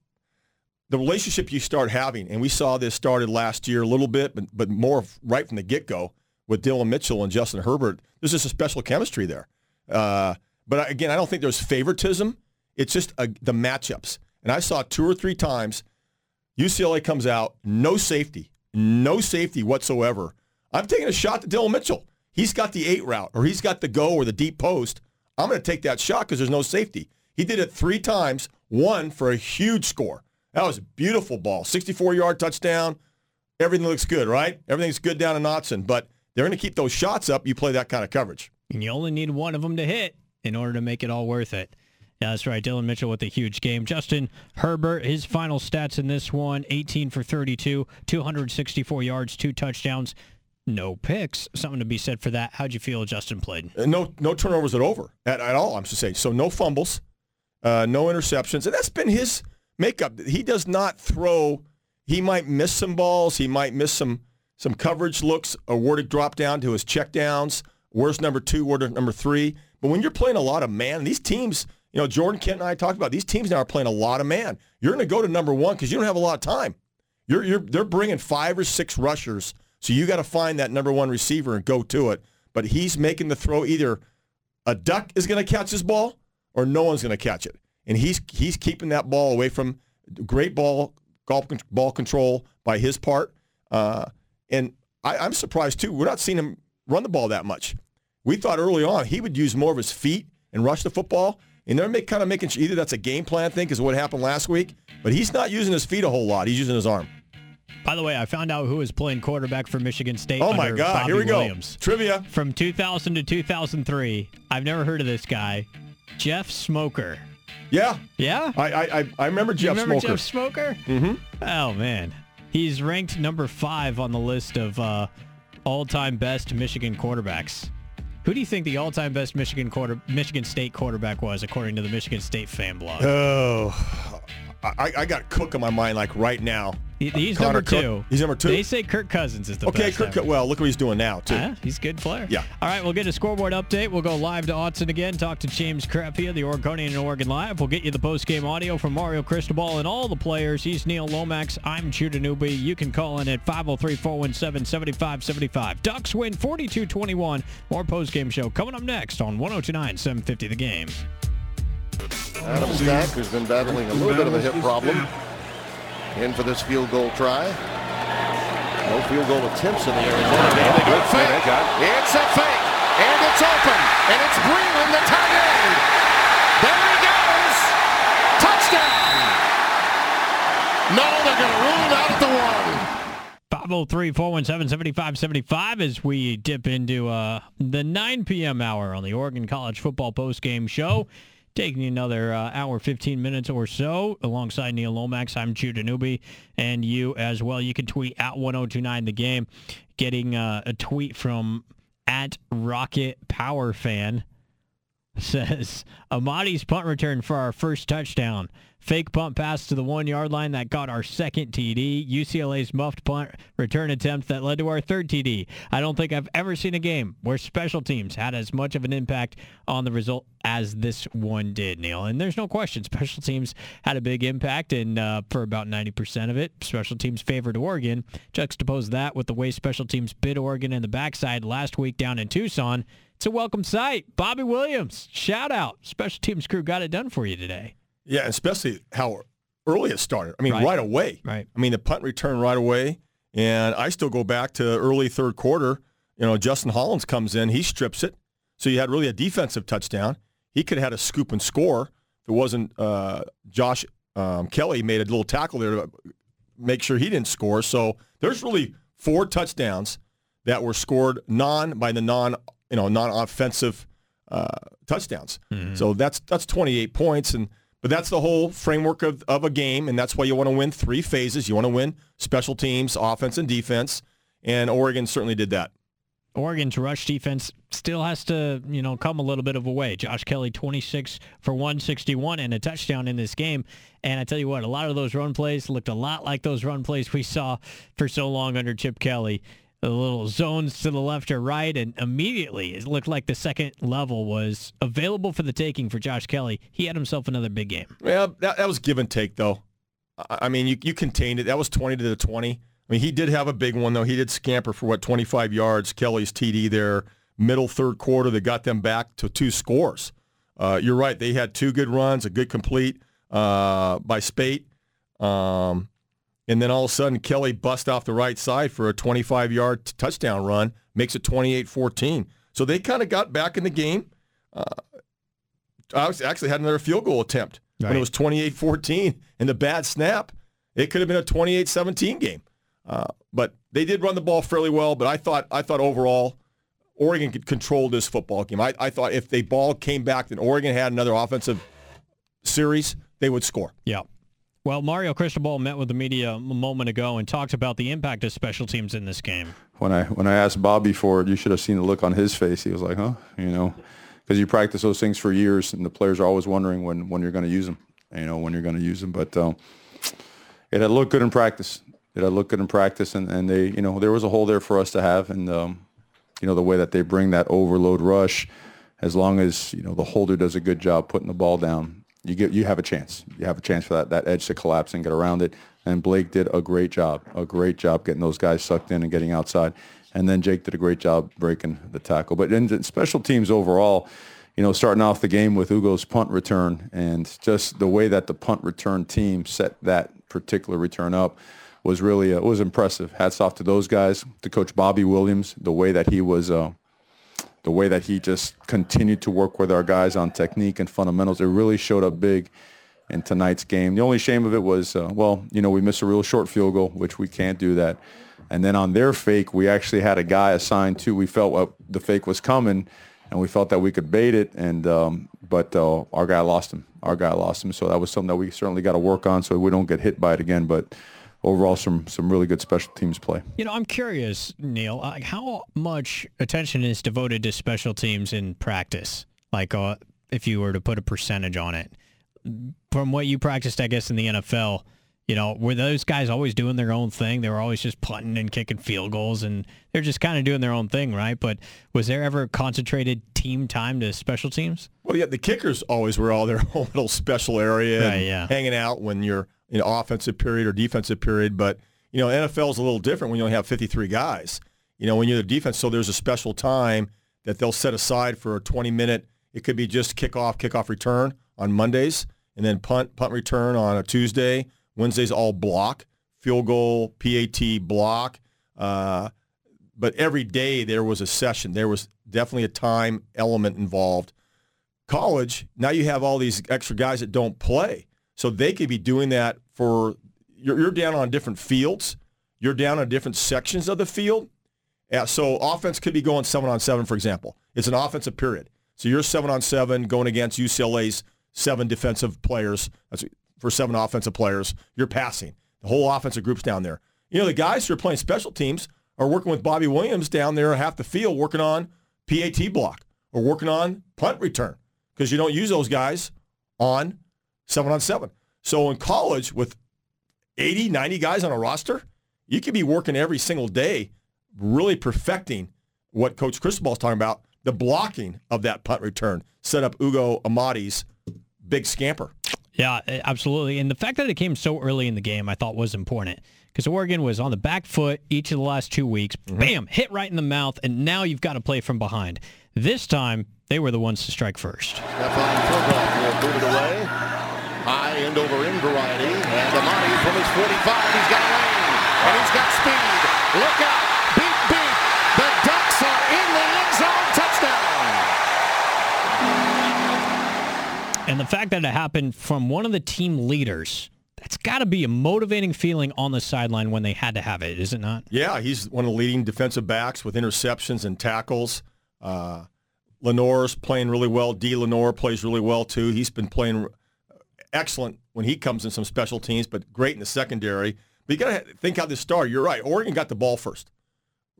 the relationship you start having, and we saw this started last year a little bit, but, but more right from the get-go with Dillon Mitchell and Justin Herbert. There's just a special chemistry there. Uh, but again, I don't think there's favoritism. It's just a, the matchups. And I saw two or three times UCLA comes out, no safety, no safety whatsoever. I'm taking a shot to Dillon Mitchell. He's got the eight route, or he's got the go or the deep post. I'm going to take that shot because there's no safety. He did it three times, one for a huge score. That was a beautiful ball. 64-yard touchdown. Everything looks good, right? Everything's good down in Autzen, but they're going to keep those shots up. You play that kind of coverage. And you only need one of them to hit in order to make it all worth it. Yeah, that's right. Dillon Mitchell with a huge game. Justin Herbert, his final stats in this one, 18 for 32, 264 yards, two touchdowns, no picks. Something to be said for that. How'd you feel Justin played? Uh, no no turnovers at over at, at all, I'm just saying. So no fumbles, uh, no interceptions. And that's been his makeup. He does not throw. He might miss some balls. He might miss some some coverage looks. Awarded drop down to his check downs. Where's number two? Where's number three? But when you're playing a lot of man, these teams, you know, Jordan Kent and I talked about these teams now are playing a lot of man. You're going to go to number one because you don't have a lot of time. You're, you're they're bringing five or six rushers, so you got to find that number one receiver and go to it. But he's making the throw. Either a duck is going to catch his ball, or no one's going to catch it and he's he's keeping that ball away from great ball golf ball control by his part. Uh, and I, I'm surprised too. We're not seeing him run the ball that much. We thought early on he would use more of his feet and rush the football. And they're make, kind of making sure either that's a game plan thing, because what happened last week, but he's not using his feet a whole lot. He's using his arm. By the way, I found out who was playing quarterback for Michigan State. Oh my God! Bobby Here we Williams. go. Trivia from 2000 to 2003. I've never heard of this guy, Jeff Smoker. Yeah. Yeah? I I, I remember Jeff you remember Smoker. Jeff Smoker? Mm-hmm. Oh, man. He's ranked number five on the list of uh, all-time best Michigan quarterbacks. Who do you think the all-time best Michigan quarter Michigan State quarterback was, according to the Michigan State fan blog? Oh, I, I got Cook on my mind like right now. He's Connor number Cook. two. He's number two. They say Kirk Cousins is the okay, best. Kirk. Well, look what he's doing now too. Uh, he's a good player. Yeah. All right, we'll get a scoreboard update. We'll go live to Autzen again, talk to James Crepea, the Oregonian and Oregon Live. We'll get you the post-game audio from Mario Cristobal and all the players. He's Neil Lomax. I'm Judah Newby. You can call in at 503-417-7575. Ducks win 42-21. More post-game show coming up next on 1029 750 The Game. Adam Stack, who's been battling a little bit of a hip problem, in for this field goal try. No field goal attempts in the Arizona game. They go fake. It's a fake, and it's open, and it's Breeland, the tight end. There he goes. Touchdown. No, they're going to rule him out at the one. 503 417 7575 as we dip into uh, the 9 p.m. hour on the Oregon College Football Postgame Show. Taking another uh, hour, 15 minutes or so alongside Neil Lomax. I'm Judah Newby and you as well. You can tweet at 1029 the game. Getting uh, a tweet from at Rocket Power Fan (laughs) says Amadi's punt return for our first touchdown. Fake punt pass to the one yard line that got our second TD. UCLA's muffed punt return attempt that led to our third TD. I don't think I've ever seen a game where special teams had as much of an impact on the result as this one did, Neil. And there's no question, special teams had a big impact, and uh, for about 90% of it, special teams favored Oregon. Juxtapose that with the way special teams bit Oregon in the backside last week down in Tucson. It's a welcome sight. Bobby Williams, shout out. Special teams crew got it done for you today. Yeah, especially how early it started. I mean, right, Right. away. Right. I mean, the punt return right away. And I still go back to early third quarter. You know, Justin Hollins comes in, he strips it. So you had really a defensive touchdown. He could have had a scoop and score. If it wasn't uh, Josh um, Kelly made a little tackle there to make sure he didn't score. So there's really four touchdowns that were scored non by the non you know non-offensive uh, touchdowns. So that's that's 28 points, and but that's the whole framework of, of a game, and that's why you want to win three phases. You want to win special teams, offense, and defense, and Oregon certainly did that. Oregon's rush defense still has to, you know, come a little bit of a way. Josh Kelly, 26 for 161 and a touchdown in this game. And I tell you what, a lot of those run plays looked a lot like those run plays we saw for so long under Chip Kelly. The little zones to the left or right, and immediately it looked like the second level was available for the taking for Josh Kelly. He had himself another big game. Well, that, that was give and take, though. I I mean, you, you contained it. That was 20 to the 20. I mean, he did have a big one, though. He did scamper for, what, 25 yards. Kelly's TD there, middle third quarter that got them back to two scores. Uh, you're right. They had two good runs, a good complete uh, by Speight. Um, and then all of a sudden, Kelly bust off the right side for a 25-yard t- touchdown run, makes it 28-14. So they kind of got back in the game. Uh, I was actually had another field goal attempt when it was 28-14 and the bad snap. It could have been a 28-17 game. Uh, but they did run the ball fairly well. But I thought I thought overall Oregon could control this football game. I, I thought if the ball came back, then Oregon had another offensive series, they would score. Yeah. Well, Mario Cristobal met with the media a moment ago and talked about the impact of special teams in this game. when I when I asked Bobby for it, you should have seen the look on his face. He was like, "Huh," you know, because you practice those things for years, and the players are always wondering when when you're going to use them. You know, when you're going to use them. But um, it had looked good in practice. It had looked good in practice, and, and they, you know, there was a hole there for us to have, and um, you know, the way that they bring that overload rush, as long as you know the holder does a good job putting the ball down, you get you have a chance. You have a chance for that that edge to collapse and get around it. And Blake did a great job, a great job getting those guys sucked in and getting outside. And then Jake did a great job breaking the tackle. But in special teams overall, you know, starting off the game with Ugo's punt return and just the way that the punt return team set that particular return up was really uh, was impressive. Hats off to those guys, to Coach Bobby Williams, the way that he was. Uh, the way that he just continued to work with our guys on technique and fundamentals, it really showed up big in tonight's game. The only shame of it was, uh, well, you know, we missed a real short field goal, which we can't do that. And then on their fake, we actually had a guy assigned to. We felt uh, the fake was coming, and we felt that we could bait it. And um, but uh, our guy lost him. Our guy lost him. So that was something that we certainly got to work on, so we don't get hit by it again. But overall, some some really good special teams play. You know, I'm curious, Neil, uh, how much attention is devoted to special teams in practice? Like, uh, if you were to put a percentage on it, from what you practiced, I guess, in the NFL, you know, were those guys always doing their own thing? They were always just punting and kicking field goals, and they're just kind of doing their own thing, right? But was there ever concentrated team time to special teams? Well, yeah, the kickers always were all their (laughs) own little special area Right, and yeah. hanging out when you're in offensive period or defensive period. But, you know, NFL is a little different when you only have 53 guys. You know, when you're the defense, so there's a special time that they'll set aside for a 20-minute, it could be just kickoff, kickoff return on Mondays, and then punt punt return on a Tuesday. Wednesdays all block, field goal, PAT block. Uh, but every day there was a session. There was definitely a time element involved. College, now you have all these extra guys that don't play. So they could be doing that for, you're, you're down on different fields. You're down on different sections of the field. Yeah, so offense could be going seven on seven, for example. It's an offensive period. So you're seven on seven going against UCLA's seven defensive players. That's for seven offensive players. You're passing. The whole offensive group's down there. You know, the guys who are playing special teams are working with Bobby Williams down there half the field working on PAT block or working on punt return because you don't use those guys on seven on seven. So in college with 80, 90 guys on a roster, you could be working every single day, really perfecting what Coach Cristobal is talking about, the blocking of that punt return. Set up Ugo Amadi's big scamper. Yeah, absolutely. And the fact that it came so early in the game, I thought was important because Oregon was on the back foot each of the last two weeks. Mm-hmm. Bam, hit right in the mouth, and now you've got to play from behind. This time, they were the ones to strike first. Stefan will boot it away. High end over end variety. And Amadi from his 45. He's got a lane. And he's got speed. Look out. And the fact that it happened from one of the team leaders, that's got to be a motivating feeling on the sideline when they had to have it, is it not? Yeah, he's one of the leading defensive backs with interceptions and tackles. Uh, Lenoir's playing really well. D. Lenoir plays really well too. He's been playing excellent when he comes in some special teams, but great in the secondary. But you got to think how this started. You're right. Oregon got the ball first.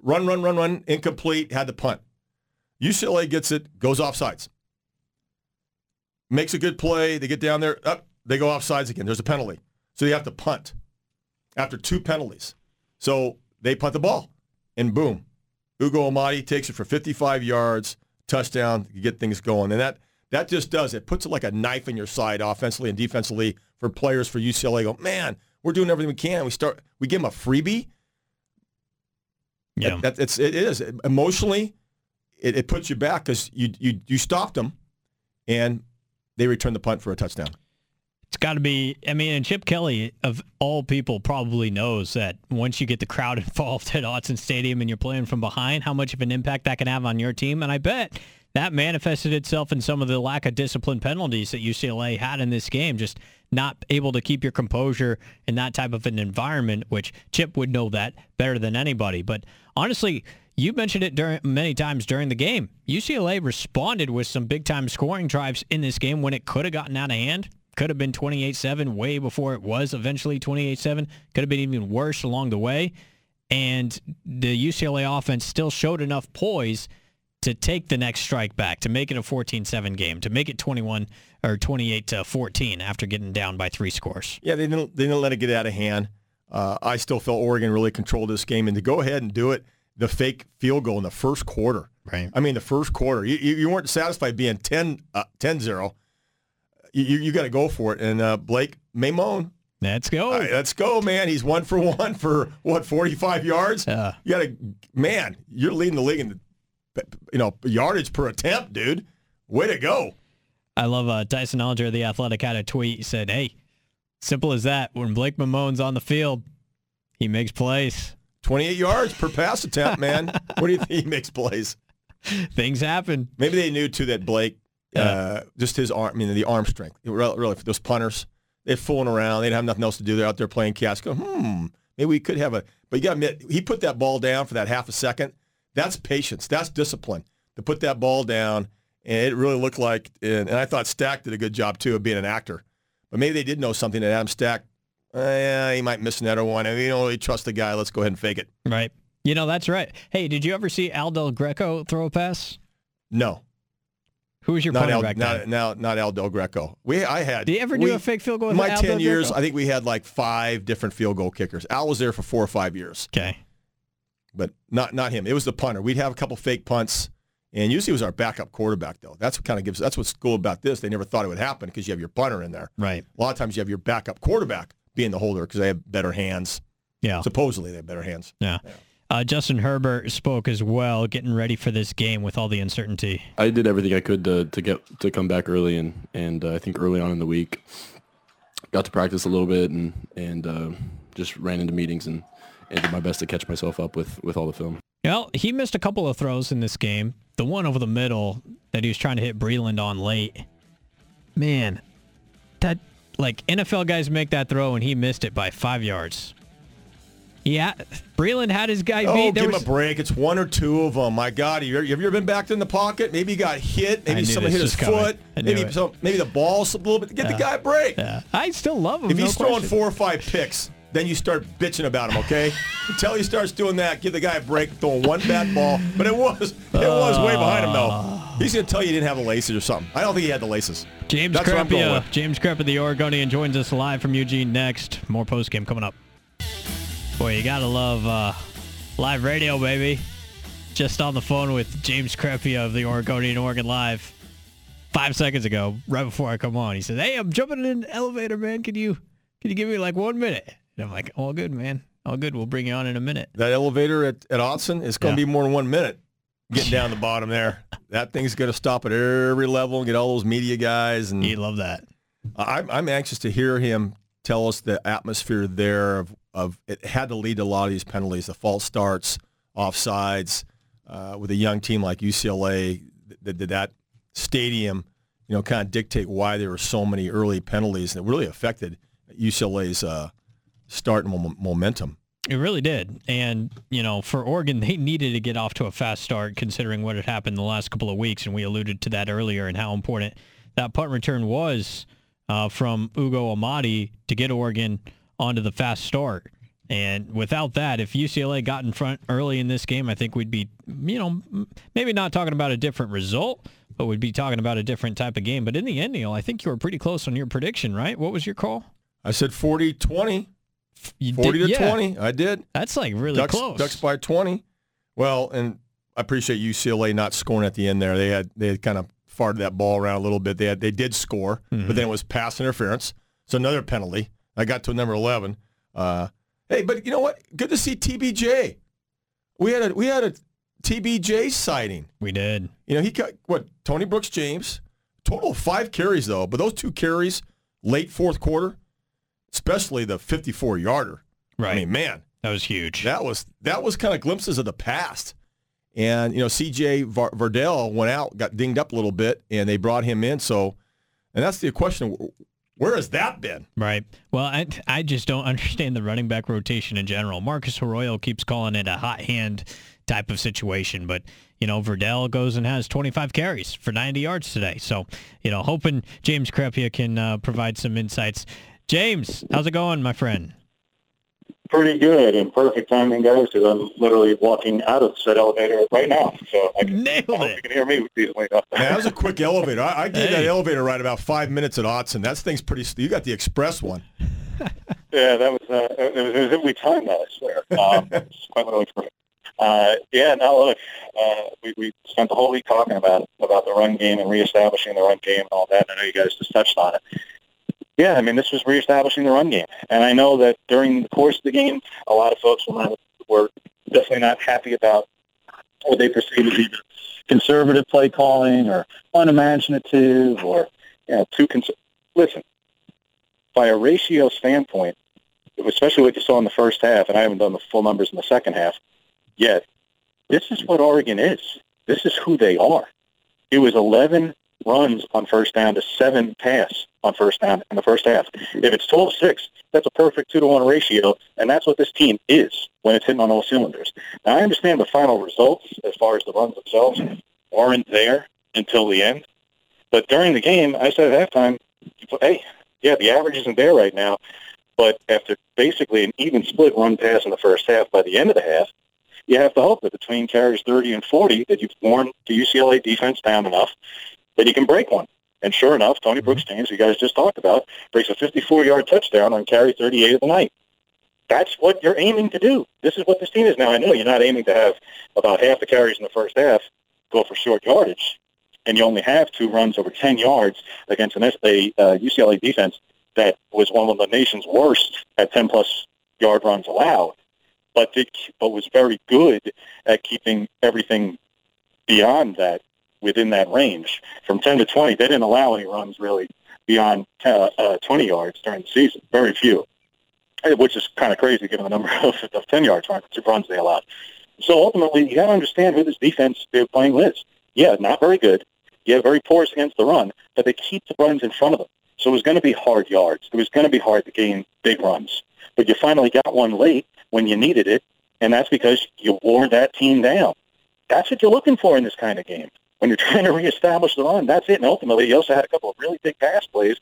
Run, run, run, run, incomplete, had the punt. UCLA gets it, goes off sides makes a good play. They get down there, up, they go off sides again. There's a penalty. So they have to punt after two penalties. So they punt the ball, and boom, Ugo Amadi takes it for 55 yards, touchdown, you get things going. And that that just does it. Puts it like a knife in your side offensively and defensively for players for UCLA. Go, man, we're doing everything we can. We start we give them a freebie. Yeah, that, that, it's it is emotionally, it, it puts you back because you you you stopped them, and they return the punt for a touchdown. It's got to be. I mean, and Chip Kelly, of all people, probably knows that once you get the crowd (laughs) involved at Autzen Stadium and you're playing from behind, how much of an impact that can have on your team. And I bet that manifested itself in some of the lack of discipline penalties that UCLA had in this game. Just not able to keep your composure in that type of an environment, which Chip would know that better than anybody. But honestly, you mentioned it during many times during the game. UCLA responded with some big time scoring drives in this game when it could have gotten out of hand. Could have been 28-7 way before it was eventually 28-7. Could have been even worse along the way. And the UCLA offense still showed enough poise to take the next strike back, to make it a 14-7 game, to make it 21 or 28 to 14 after getting down by three scores. Yeah, they didn't they didn't let it get out of hand. Uh, I still felt Oregon really controlled this game, and to go ahead and do it the fake field goal in the first quarter. Right. I mean, the first quarter, you, you weren't satisfied being 10, uh, 10-0. You, you got to go for it. And uh, Blake Maimone. Let's go. Right, let's go, man. He's one for one for, what, 45 yards? Yeah. You got to, man, you're leading the league in, the, you know, yardage per attempt, dude. Way to go. I love uh, Tyson Alger of The Athletic had a tweet. He said, hey, simple as that. When Blake Maimone's on the field, he makes plays. 28 yards per pass attempt, man. what do you think he makes plays? Things happen. Maybe they knew too that Blake, uh, just his arm, I mean, the arm strength. Really, for those punters, they're fooling around. They don't have nothing else to do. They're out there playing catch. Go, hmm, maybe we could have a. But you got to admit, he put that ball down for that half a second. That's patience. That's discipline to put that ball down. And it really looked like, and, and I thought Stack did a good job too of being an actor. But maybe they did know something that Adam Stack uh, yeah, he might miss another one. I mean, you don't really trust the guy. Let's go ahead and fake it. Right. You know, that's right. Hey, did you ever see Al Del Greco throw a pass? No. Who was your not Al, back not, then? Not, not Al Del Greco. We, I had. Did you ever do we, a fake field goal? In my Al ten years? I think we had like five different field goal kickers. Al was there for four or five years. Okay. But not not him. It was the punter. We'd have a couple fake punts, and usually it was our backup quarterback though. That's what kind of gives. That's what's cool about this. They never thought it would happen because you have your punter in there. Right. A lot of times you have your backup quarterback being the holder because they have better hands. Yeah. Supposedly they have better hands. Yeah. yeah. Uh, Justin Herbert spoke as well, getting ready for this game with all the uncertainty. I did everything I could to, to get to come back early, and and uh, I think early on in the week, got to practice a little bit, and and uh, just ran into meetings and, and did my best to catch myself up with with all the film. Well, he missed a couple of throws in this game. The one over the middle that he was trying to hit Breeland on late. Man, that like NFL guys make that throw and he missed it by five yards. Yeah, Breeland had his guy Oh, beat. There give was, him a break. It's one or two of them. My God, have you, ever been backed in the pocket? Maybe he got hit. Maybe someone hit his coming. foot. Maybe it. some, maybe the ball slipped a little bit. Get the guy a break. Yeah, I still love him. If no he's throwing four or five picks, then you start bitching about him, okay? (laughs) Until he starts doing that, give the guy a break, throwing one bad ball. But it was it was way behind him though. He's gonna tell you he didn't have the laces or something. I don't think he had the laces. James That's Crepea. James Crepea, the Oregonian, joins us live from Eugene next. More post game coming up. Boy, you gotta love uh, live radio, baby. Just on the phone with James Crepea of the Oregonian Oregon Live five seconds ago, right before I come on. He says, "Hey, I'm jumping in an elevator, man. Can you can you give me like one minute?" And I'm like, "All good, man. All good. We'll bring you on in a minute." That elevator at, at Autzen is gonna Yeah. be more than one minute getting (laughs) down the bottom there. That thing's gonna stop at every level and get all those media guys and You love that. I'm, I'm anxious to hear him tell us the atmosphere there of, of it had to lead to a lot of these penalties, the false starts, offsides, uh, with a young team like UCLA. Did, did that stadium, you know, kind of dictate why there were so many early penalties that really affected UCLA's uh, start and momentum? It really did. And, you know, for Oregon, they needed to get off to a fast start considering what had happened the last couple of weeks. And we alluded to that earlier and how important that punt return was uh, from Ugo Amadi to get Oregon onto the fast start. And without that, if UCLA got in front early in this game, I think we'd be, you know, maybe not talking about a different result, but we'd be talking about a different type of game. But in the end, Neil, I think you were pretty close on your prediction, right? What was your call? I said 40-20, You 40 did- to yeah, 20. I did. That's like really Ducks, close. Ducks by 20. Well, and I appreciate UCLA not scoring at the end there. They had they had kind of farted that ball around a little bit. They had they did score, Mm-hmm. but then it was pass interference. So another penalty. I got to number 11. Uh, hey, but you know what? Good to see TBJ. We had a we had a TBJ sighting. we did. You know, he got what Tony Brooks James. Total of five carries though, but those two carries late fourth quarter, especially the 54 yarder. Right. I mean, man, That was huge. that was that was kind of glimpses of the past. And you know, CJ Verdell went out, got dinged up a little bit, and they brought him in. So, and that's the question: where has that been? Right. Well, I, I just don't understand the running back rotation in general. Marcus Arroyo keeps calling it a hot hand type of situation, but you know Verdell goes and has 25 carries for 90 yards today. So you know, hoping James Crepea can uh, provide some insights. James, how's it going, my friend? pretty good and perfect timing, guys, because I'm literally walking out of said elevator right now. So I, can, Nailed I it. you can hear me easily enough. Man, that was a quick elevator. I, I gave that elevator ride about five minutes at Autzen. That thing's pretty. You got the express one. (laughs) Yeah, that was uh, it was, it was every time that I swear. Um, (laughs) it's quite literally perfect. Uh, yeah, no, look, uh, we, we spent the whole week talking about about the run game and reestablishing the run game and all that. And I know you guys just touched on it. Yeah, I mean, this was reestablishing the run game, and I know that during the course of the game, a lot of folks were not, were definitely not happy about what they perceive as either conservative play calling or unimaginative or you know too. Cons- Listen, by a ratio standpoint, especially what you saw in the first half, and I haven't done the full numbers in the second half yet, this is what Oregon is. This is who they are. It was 11 runs on first down to seven pass on first down in the first half. If it's 12-6, that's a perfect two-to-one ratio, and that's what this team is when it's hitting on all cylinders. Now, I understand the final results as far as the runs themselves aren't there until the end, but during the game, I said at halftime, hey, yeah, the average isn't there right now, but after basically an even split run pass in the first half, by the end of the half, you have to hope that between carries 30 and 40 that you've worn the UCLA defense down enough that you can break one. And sure enough, Tony Brooks James, you guys just talked about, breaks a 54-yard touchdown on carry 38 of the night. That's what you're aiming to do. This is what this team is now. I know you're not aiming to have about half the carries in the first half go for short yardage, and you only have two runs over 10 yards against an a uh, UCLA defense that was one of the nation's worst at 10-plus yard runs allowed. but did but was very good at keeping everything beyond that within that range. From 10 to 20, they didn't allow any runs really beyond uh, uh, 20 yards during the season. Very few, eh, which is kind of crazy given the number (laughs) of, of 10 yard runs they allowed. So ultimately, you got to understand who this defense they're playing with. Yeah, not very good. Yeah, very porous against the run, but they keep the runs in front of them. So it was going to be hard yards. It was going to be hard to gain big runs. But you finally got one late when you needed it, and that's because you wore that team down. That's what you're looking for in this kind of game. When you're (laughs) trying to reestablish the run, that's it. And ultimately, you also had a couple of really big pass plays.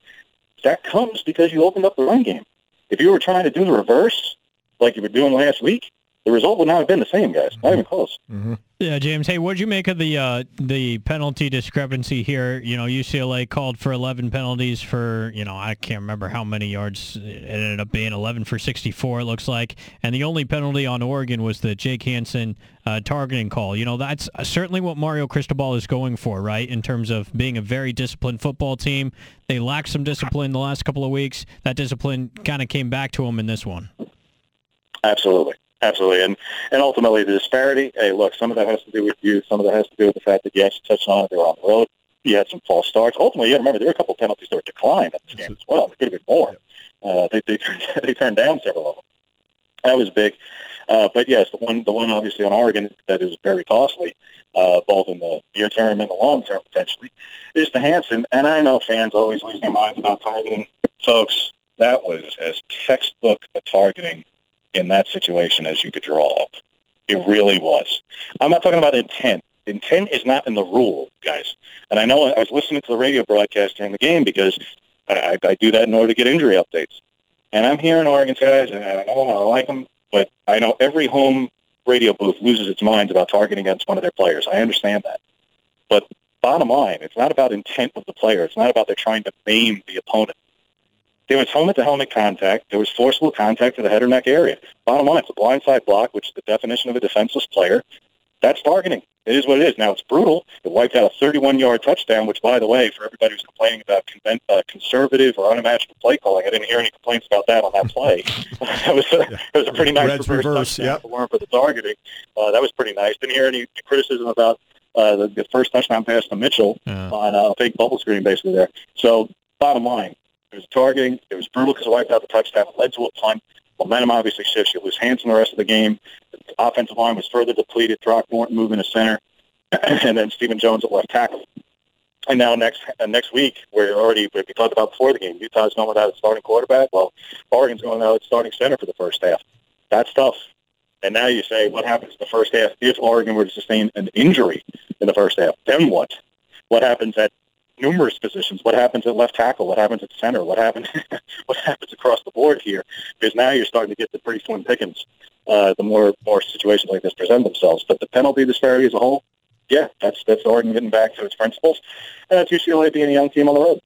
That comes because you opened up the run game. If you were trying to do the reverse, like you were doing last week, the result would not have been the same, guys. Not even close. Mm-hmm. Yeah, James. Hey, what did you make of the uh, the penalty discrepancy here? You know, UCLA called for 11 penalties for you know I can't remember how many yards it ended up being 11 for 64. It looks like, and the only penalty on Oregon was the Jake Hansen uh, targeting call. You know, that's certainly what Mario Cristobal is going for, right? In terms of being a very disciplined football team, they lacked some discipline the last couple of weeks. That discipline kind of came back to them in this one. Absolutely. Absolutely, and and ultimately the disparity. Hey, look, some of that has to do with you. Some of that has to do with the fact that you actually touched on it. They were on the road. You had some false starts. Ultimately, you got to remember there were a couple of penalties that were declined at this game as well. There could have been more. Uh, they they turned, (laughs) they turned down several of them. That was big. Uh, but yes, the one the one obviously on Oregon that is very costly, uh, both in the near term and the long term potentially, is the Hansen. And I know fans always lose their minds about targeting. Folks, that was as textbook a targeting in that situation as you could draw up. It really was. I'm not talking about intent. Intent is not in the rule, guys. And I know I was listening to the radio broadcast during the game because I, I do that in order to get injury updates. And I'm hearing Oregon guys, and I know how I like them, but I know every home radio booth loses its minds about targeting against one of their players. I understand that. But bottom line, it's not about intent of the player. It's not about they're trying to maim the opponent. There was helmet-to-helmet contact. There was forcible contact to the head or neck area. Bottom line, it's a blindside block, which is the definition of a defenseless player. That's targeting. It is what it is. Now, it's brutal. It wiped out a 31-yard touchdown, which, by the way, for everybody who's complaining about conven- uh, conservative or unimaginable play calling, I didn't hear any complaints about that on that play. (laughs) it, was a, it was a pretty nice Redd's reverse, reverse touchdown yep. for for the targeting. Uh, that was pretty nice. Didn't hear any criticism about uh, the, the first touchdown pass to Mitchell Yeah. on a fake bubble screen, basically there. So, bottom line, it was targeting. It was brutal because it wiped out the touchdown. It led to a punt. Momentum obviously shifts. You lose hands in the rest of the game. The offensive line was further depleted. Throckmorton moving to center, (clears throat) and then Stephen Jones at left tackle. And now next uh, next week, we're already we talked about before the game. Utah's going without a starting quarterback. Well, Oregon's going without its starting center for the first half. That's tough. And now you say, what happens in the first half if Oregon were to sustain an injury in the first half? Then what? What happens at numerous positions? What happens at left tackle? What happens at center? What happens? (laughs) what happens across the board here? Because now you're starting to get the pretty slim pickings. Uh, the more more situations like this present themselves. But the penalty disparity as a whole, yeah, that's that's Oregon getting back to its principles, and that's UCLA being a young team on the road.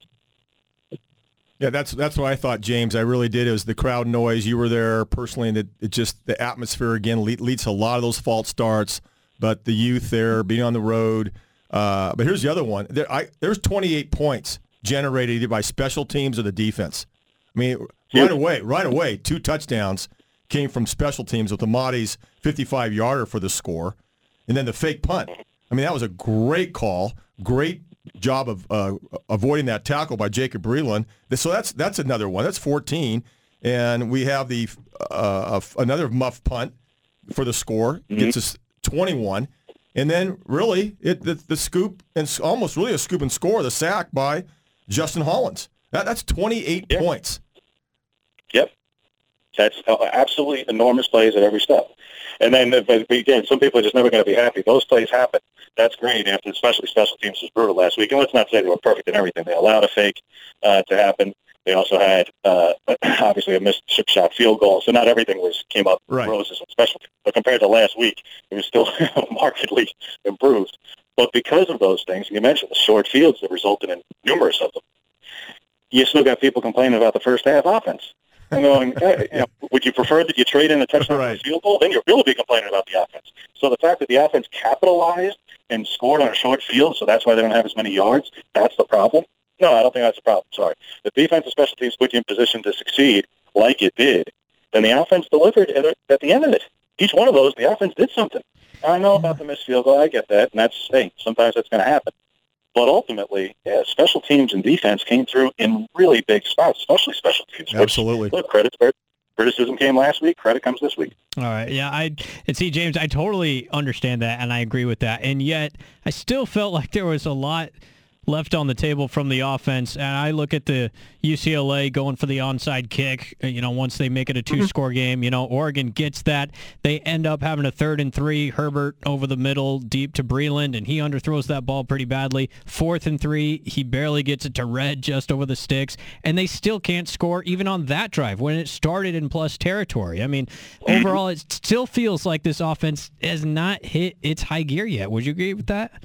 Yeah, that's that's what I thought, James. I really did. It was the crowd noise. You were there personally, and it, it just the atmosphere again leads to a lot of those false starts. But the youth there, being on the road. Uh, but here's the other one. There, I, there's 28 points generated either by special teams or the defense. I mean, right away, right away, two touchdowns came from special teams with Amadi's 55-yarder for the score, and then the fake punt. I mean, that was a great call, great job of uh, avoiding that tackle by Jacob Breeland. So that's that's another one. That's 14, and we have the uh, another muff punt for the score gets us 21, and then really it the, the scoop and almost really a scoop and score the sack by Justin Hollins. That, that's 28 Yeah. points. Yep. That's uh, absolutely enormous plays at every step. And then, uh, again, some people are just never going to be happy. Those plays happen. That's great, after especially special teams was brutal last week. And let's not say they were perfect in everything. They allowed a fake uh, to happen. They also had uh, (clears throat) obviously a missed chip shot field goal. So not everything was came up Right. roses on special. But compared to last week, it was still (laughs) markedly improved. But because of those things, you mentioned the short fields that resulted in numerous of them. You still got people complaining about the first half offense. I'm going, hey, you know, would you prefer that you trade in a touchdown Right. field goal? Then you'll really be complaining about the offense. So the fact that the offense capitalized and scored on a short field, so that's why they don't have as many yards, that's the problem? No, I don't think that's a problem. Sorry. The defense and special teams put you in position to succeed like it did. Then the offense delivered at, at the end of it. each one of those, the offense did something. I know about the missed field goal. I get that, and that's hey, sometimes that's going to happen. But ultimately, yeah, special teams and defense came through in really big spots, especially special teams. which, Absolutely. look, credit criticism came last week. Credit comes this week. All right. Yeah, I and see James, I totally understand that and I agree with that. And yet, I still felt like there was a lot left on the table from the offense. And I look at the UCLA going for the onside kick, uh, you know, once they make it a two-score game, you know, Oregon gets that. They end up having a third and three, Herbert over the middle, deep to Breeland, and he underthrows that ball pretty badly. Fourth and three, he barely gets it to Redd just over the sticks, and they still can't score even on that drive when it started in plus territory. I mean, overall, it still feels like this offense has not hit its high gear yet. Would you agree with that?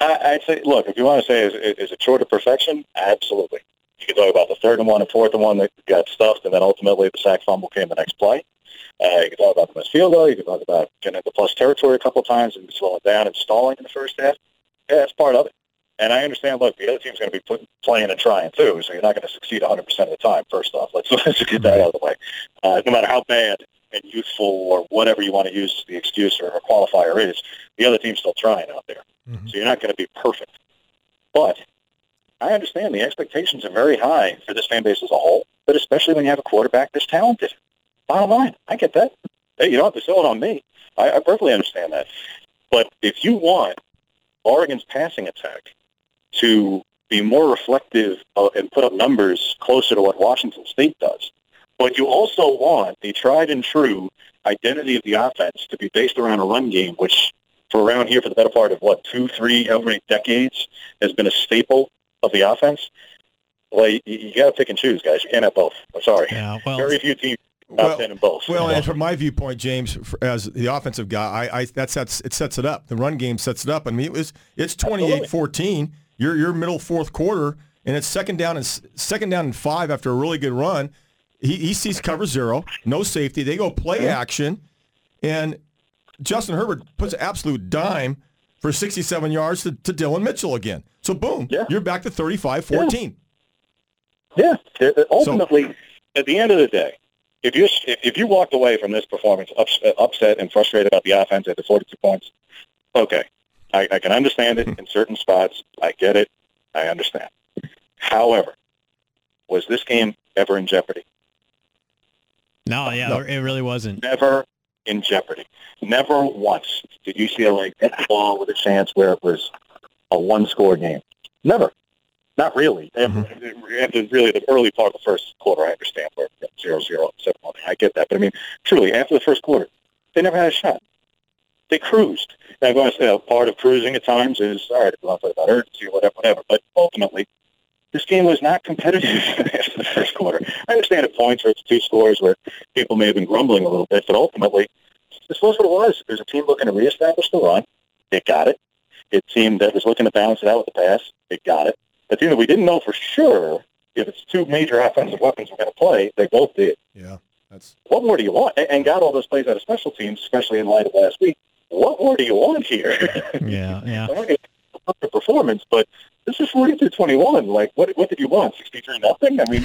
I, I'd say, look, if you want to say is, is it short of perfection, absolutely. You can talk about the third and one and fourth and one that got stuffed, and then ultimately the sack fumble came the next play. Uh, you can talk about the missed field goal. You can talk about getting into plus territory a couple of times and slowing down and stalling in the first half. Yeah, that's part of it. And I understand, look, the other team's going to be put, playing and trying too, so you're not going to succeed 100% of the time, first off. Let's, (laughs) let's get that out of the way. Uh, no matter how bad and youthful or whatever you want to use the excuse or a qualifier is, the other team's still trying out there. Mm-hmm. So you're not going to be perfect. But I understand the expectations are very high for this fan base as a whole, but especially when you have a quarterback this talented. Bottom line, I get that. Hey, you don't have to sell it on me. I, I perfectly understand that. But if you want Oregon's passing attack to be more reflective of, and put up numbers closer to what Washington State does, but you also want the tried and true identity of the offense to be based around a run game, which for around here for the better part of what two, three, however many decades has been a staple of the offense. Well, you, you got to pick and choose, guys. You can't have both. I'm sorry. Yeah, well, Very few teams well, in both. Well, and from my viewpoint, James, as the offensive guy, I, I that sets it sets it up. The run game sets it up. I mean, it was it's 28-14. You're your middle fourth quarter, and it's second down and second down and five after a really good run. He, he sees cover zero, no safety. They go play action, and Justin Herbert puts an absolute dime for 67 yards to, to Dillon Mitchell again. So boom, yeah. you're back to 35-14. Yeah. yeah. Uh, uh, ultimately, so, at the end of the day, if you if you walked away from this performance uh, upset and frustrated about the offense at the 42 points, okay, I, I can understand it in certain spots. I get it. I understand. However, was this game ever in jeopardy? No, yeah, no. it really wasn't. Never in jeopardy. Never once did UCLA get the ball with a chance where it was a one-score game. Never. Not really. Mm-hmm. After really the early part of the first quarter, I understand where zero zero seven one. I get that, but I mean, truly, after the first quarter, they never had a shot. They cruised. Now, I'm going to say a part of cruising at times is all right. If you want to play about urgency or whatever, whatever. But ultimately, this game was not competitive (laughs) after the first quarter. I understand at points where it's two scores where people may have been grumbling a little bit, but ultimately, this was what it was. There's a team looking to reestablish the run. It got it. It seemed that was looking to balance it out with the pass. It got it. A team that we didn't know for sure if it's two major offensive weapons we're going to play, they both did. Yeah, that's. What more do you want? And got all those plays out of special teams, especially in light of last week. What more do you want here? (laughs) Yeah, yeah. I'm not going to performance, but this is 42-21. Like, what what did you want? 63 nothing? I mean,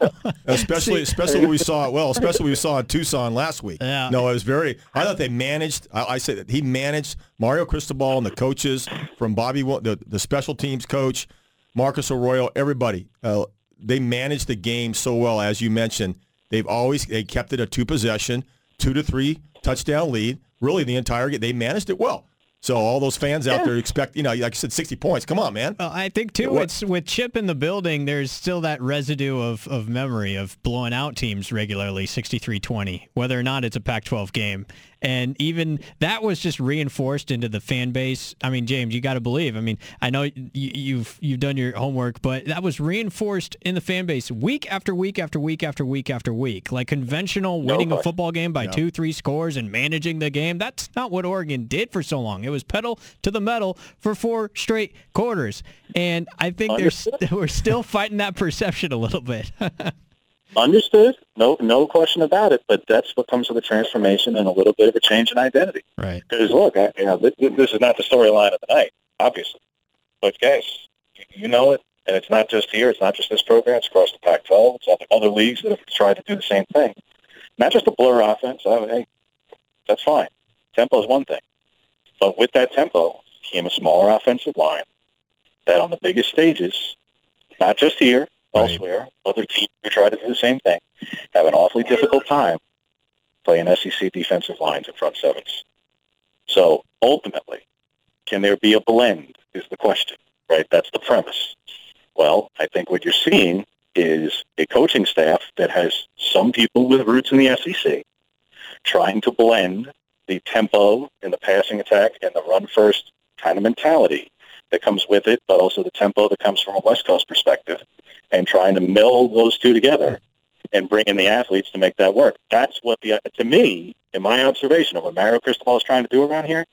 (laughs) especially especially what we saw. Well, especially what we saw in Tucson last week. Yeah. No, it was very. I thought they managed. I, I say that he managed Mario Cristobal and the coaches from Bobby, the the special teams coach, Marcus Arroyo, everybody. Uh, they managed the game so well, as you mentioned. They've always they kept it a two possession, two to three touchdown lead. Really, the entire game they managed it well. So all those fans out yeah. there expect, you know, like I said, 60 points. Come on, man. Well, I think too, it's with Chip in the building. There's still that residue of, of memory of blowing out teams regularly, 63-20, whether or not it's a Pac-12 game. And even that was just reinforced into the fan base. I mean, James, you got to believe. I mean, I know you've you've done your homework, but that was reinforced in the fan base week after week after week after week after week. Like conventional winning a football game by two, three scores and managing the game. That's not what Oregon did for so long. It was pedal to the metal for four straight quarters. And I think there's (laughs) we're still fighting that perception a little bit. (laughs) Understood. No, no question about it. But that's what comes with a transformation and a little bit of a change in identity. Right. Because look, I, you know, this, this is not the storyline of the night, obviously. But guys, you know it, and it's not just here. It's not just this program. It's across the Pac-12. It's other, other leagues that have tried to do the same thing. Not just a blur offense. I, hey, That's fine. Tempo is one thing. But with that tempo came a smaller offensive line that on the biggest stages, not just here, Elsewhere, other teams who try to do the same thing, have an awfully difficult time playing SEC defensive lines and front sevens. So ultimately, can there be a blend is the question, right? That's the premise. Well, I think what you're seeing is a coaching staff that has some people with roots in the SEC trying to blend the tempo and the passing attack and the run first kind of mentality that comes with it, but also the tempo that comes from a West Coast perspective and trying to meld those two together and bring in the athletes to make that work. That's what the, to me, in my observation of what Mario Cristobal is trying to do around here,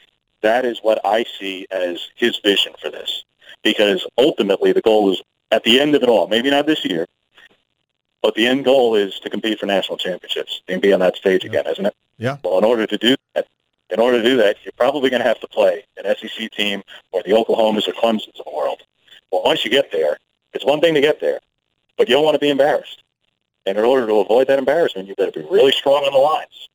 that is what I see as his vision for this. Because ultimately the goal is at the end of it all, maybe not this year, but the end goal is to compete for national championships and be on that stage again, isn't it? Yeah. Well, in order to do that, in order to do that, you're probably going to have to play an SEC team or the Oklahomas or Clemsons of the world. Well, once you get there, it's one thing to get there, but you don't want to be embarrassed. And in order to avoid that embarrassment, you better be really strong on the lines.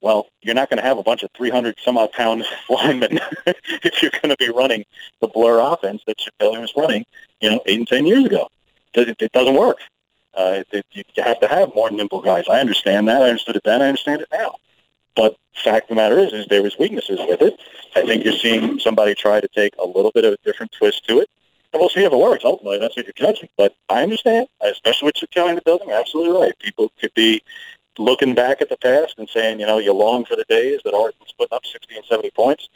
Well, you're not going to have a bunch of 300 some odd pound (laughs) linemen (laughs) if you're going to be running the blur offense that Chip Bailey was running, you know, eight and ten years ago. It, doesn't work. Uh, you have to have more nimble guys. I understand that. I understood it then. I understand it now. But fact of the matter is, is there was weaknesses with it. I think you're seeing somebody try to take a little bit of a different twist to it. And we'll see if it works. Ultimately, that's what you're judging. But I understand, especially with Chip Kelly in the building. You're absolutely right. People could be looking back at the past and saying, you know, you long for the days that Art was putting up 60 and 70 points.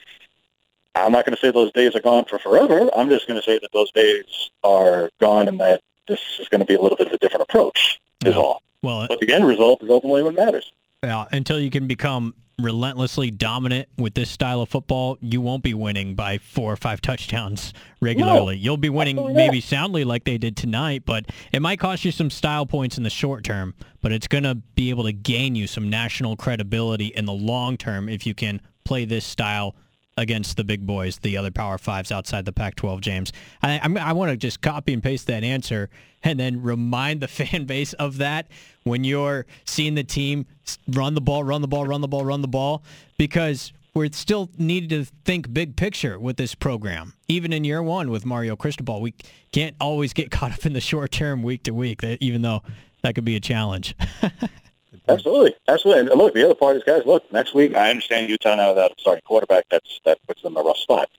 I'm not going to say those days are gone for forever. I'm just going to say that those days are gone and that this is going to be a little bit of a different approach is all. Well, But the end result is ultimately what matters. Yeah, until you can become relentlessly dominant with this style of football, you won't be winning by four or five touchdowns regularly. You'll be winning maybe soundly like they did tonight, but it might cost you some style points in the short term, but it's going to be able to gain you some national credibility in the long term if you can play this style against the big boys, the other Power Fives outside the Pac-12. James, I, I want to just copy and paste that answer and then remind the (laughs) fan base of that when you're seeing the team run the ball, run the ball, run the ball, run the ball, because we're still needed to think big picture with this program. Even in year one with Mario Cristobal, we can't always get (laughs) caught up in the short term, week to week. Even though that could be a challenge. (laughs) Absolutely, absolutely. And look, the other part is, guys, look, next week I understand Utah now without a starting quarterback. That's that puts them in a rough spot.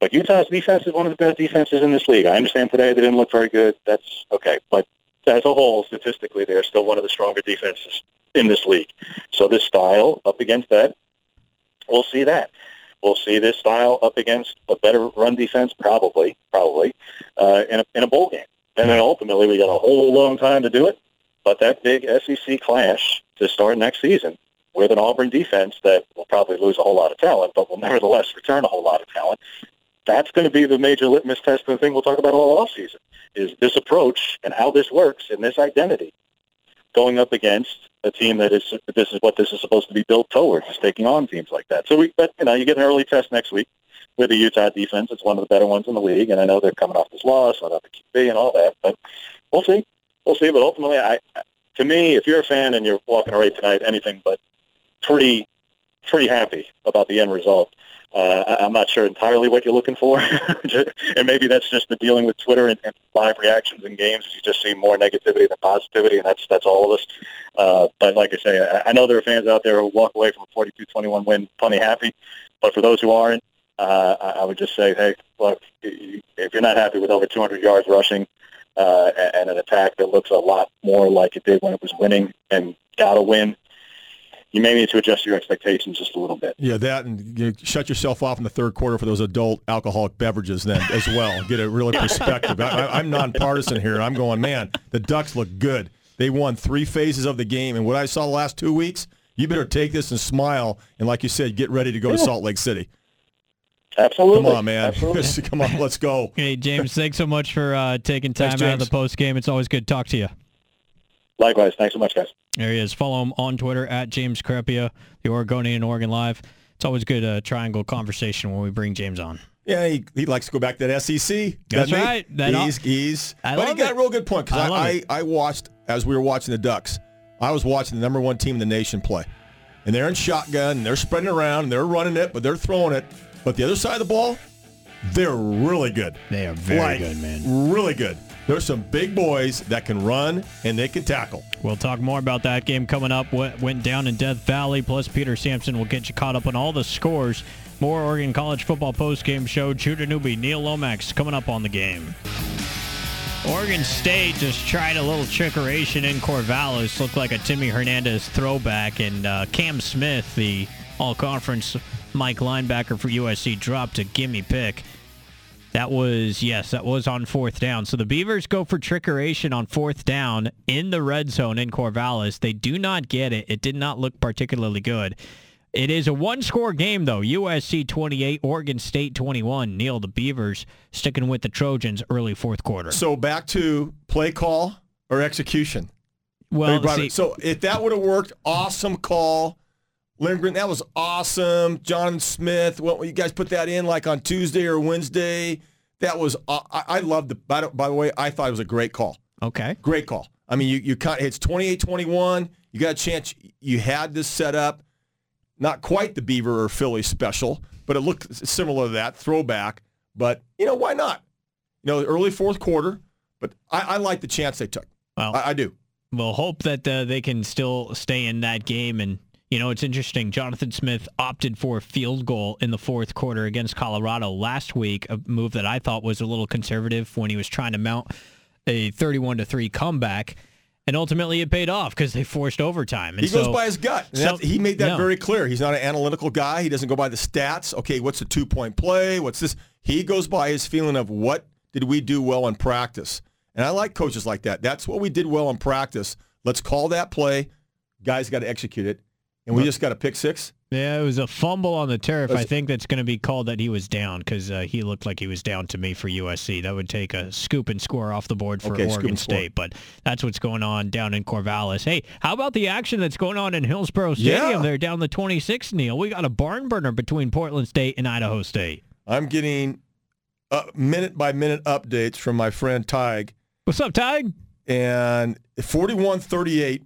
But Utah's defense is one of the best defenses in this league. I understand today they didn't look very good. That's okay, but as a whole, statistically, they're still one of the stronger defenses in this league. So this style up against that, we'll see that. We'll see this style up against a better run defense, probably, probably, uh, in, a, in a bowl game. And then ultimately, we got a whole long time to do it. But that big SEC clash to start next season with an Auburn defense that will probably lose a whole lot of talent, but will nevertheless return a whole lot of talent. That's going to be the major litmus test and the thing we'll talk about all offseason is this approach and how this works and this identity going up against a team that is this is what this is supposed to be built towards, is taking on teams like that. So we, but you know, you get an early test next week with the Utah defense. It's one of the better ones in the league, and I know they're coming off this loss, without the QB and all that. But we'll see, we'll see. But ultimately, I, to me, if you're a fan and you're walking away tonight, anything but pretty, pretty happy about the end result. Uh, I'm not sure entirely what you're looking for, (laughs) and maybe that's just the dealing with Twitter and, and live reactions in games. You just see more negativity than positivity, and that's that's all of us. Uh, but like I say, I, I know there are fans out there who walk away from a 42-21 win plenty happy. But for those who aren't, uh, I, I would just say, hey, look, if you're not happy with over 200 yards rushing uh, and, an attack that looks a lot more like it did when it was winning and got a win, you may need to adjust your expectations just a little bit. Yeah, that and you shut yourself off in the third quarter for those adult alcoholic beverages then as well. Get a really perspective. I, I, I'm nonpartisan here. I'm going, man, the Ducks look good. They won three phases of the game, and what I saw the last two weeks, you better take this and smile, and like you said, get ready to go to Salt Lake City. Absolutely. Come on, man. Absolutely. (laughs) Come on, let's go. hey, James, thanks so much for uh, taking time Thanks, out of the post game. It's always good to talk to you. Likewise. Thanks so much, guys. There he is. Follow him on Twitter at James Crepea, the Oregonian Oregon Live. It's always good uh, triangle conversation when we bring James on. Yeah, he, he likes to go back to that SEC. That's doesn't he? right. That- he's he's. I but he got it. a real good point because love I. I, I watched as we were watching the Ducks. I was watching the number one team in the nation play, and they're in shotgun, and they're spreading around, and they're running it, but they're throwing it. But the other side of the ball, they're really good. They are very Like, good, man. Really good. There's some big boys that can run and they can tackle. We'll talk more about that game coming up. What went down in Death Valley, plus Peter Sampson will get you caught up on all the scores. More Oregon College football post-game show. Judah Newby, Neil Lomax coming up on the game. Oregon State just tried a little trickeration in Corvallis. Looked like a Timmy Hernandez throwback, and uh, Cam Smith, the all-conference Mike linebacker for USC, dropped a gimme pick. That was, yes, that was on fourth down. So the Beavers go for trickeration on fourth down in the red zone in Corvallis. They do not get it. It did not look particularly good. It is a one-score game, though. USC 28, Oregon State 21. Neil, the Beavers sticking with the Trojans early fourth quarter. So back to play call or execution. Well, see- so if that would have worked, awesome call. Lindgren, that was awesome. John Smith, what you guys put that in like on Tuesday or Wednesday? That was I, I loved the. By the, by the way, I thought it was a great call. Okay. Great call. I mean, you you kind it's 28-21. You got a chance. You had this set up. Not quite the Beaver or Philly special, but it looked similar to that throwback. But you know why not? You know, early fourth quarter. But I, I like the chance they took. Well, I, I do. We'll hope that uh, they can still stay in that game. And, you know, it's interesting. Jonathan Smith opted for a field goal in the fourth quarter against Colorado last week, a move that I thought was a little conservative when he was trying to mount a 31 to 3 comeback. And ultimately it paid off because they forced overtime. And He goes by his gut. So- he made that yeah. very clear. He's not an analytical guy. He doesn't go by the stats. Okay, what's the two point play? What's this? He goes by his feeling of what did we do well in practice. And I like coaches like that. That's what we did well in practice. Let's call that play. Guys got to execute it. And we just got a pick six. Yeah, it was a fumble on the turf. I think that's going to be called that he was down because uh, he looked like he was down to me for USC. That would take a scoop and score off the board for Okay, Oregon score. State. But that's what's going on down in Corvallis. Hey, how about the action that's going on in Hillsboro Stadium Yeah. there down the 26, Neil. We got a barn burner between Portland State and Idaho State. I'm getting uh, minute by minute updates from my friend Tig. What's up, Tig? And 41 38,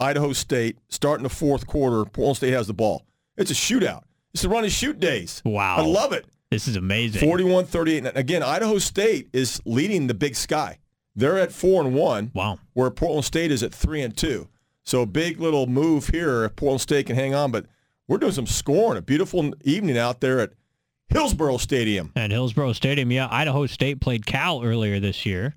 Idaho State, starting the fourth quarter. Portland State has the ball. It's a shootout. It's the run and shoot days. Wow. I love it. This is amazing. 41 38. Again, Idaho State is leading the Big Sky. They're at 4 and 1. Wow. Where Portland State is at 3 and 2. So a big little move here if Portland State can hang on. But we're doing some scoring. A beautiful evening out there at Hillsboro Stadium. At Hillsboro Stadium, yeah. Idaho State played Cal earlier this year.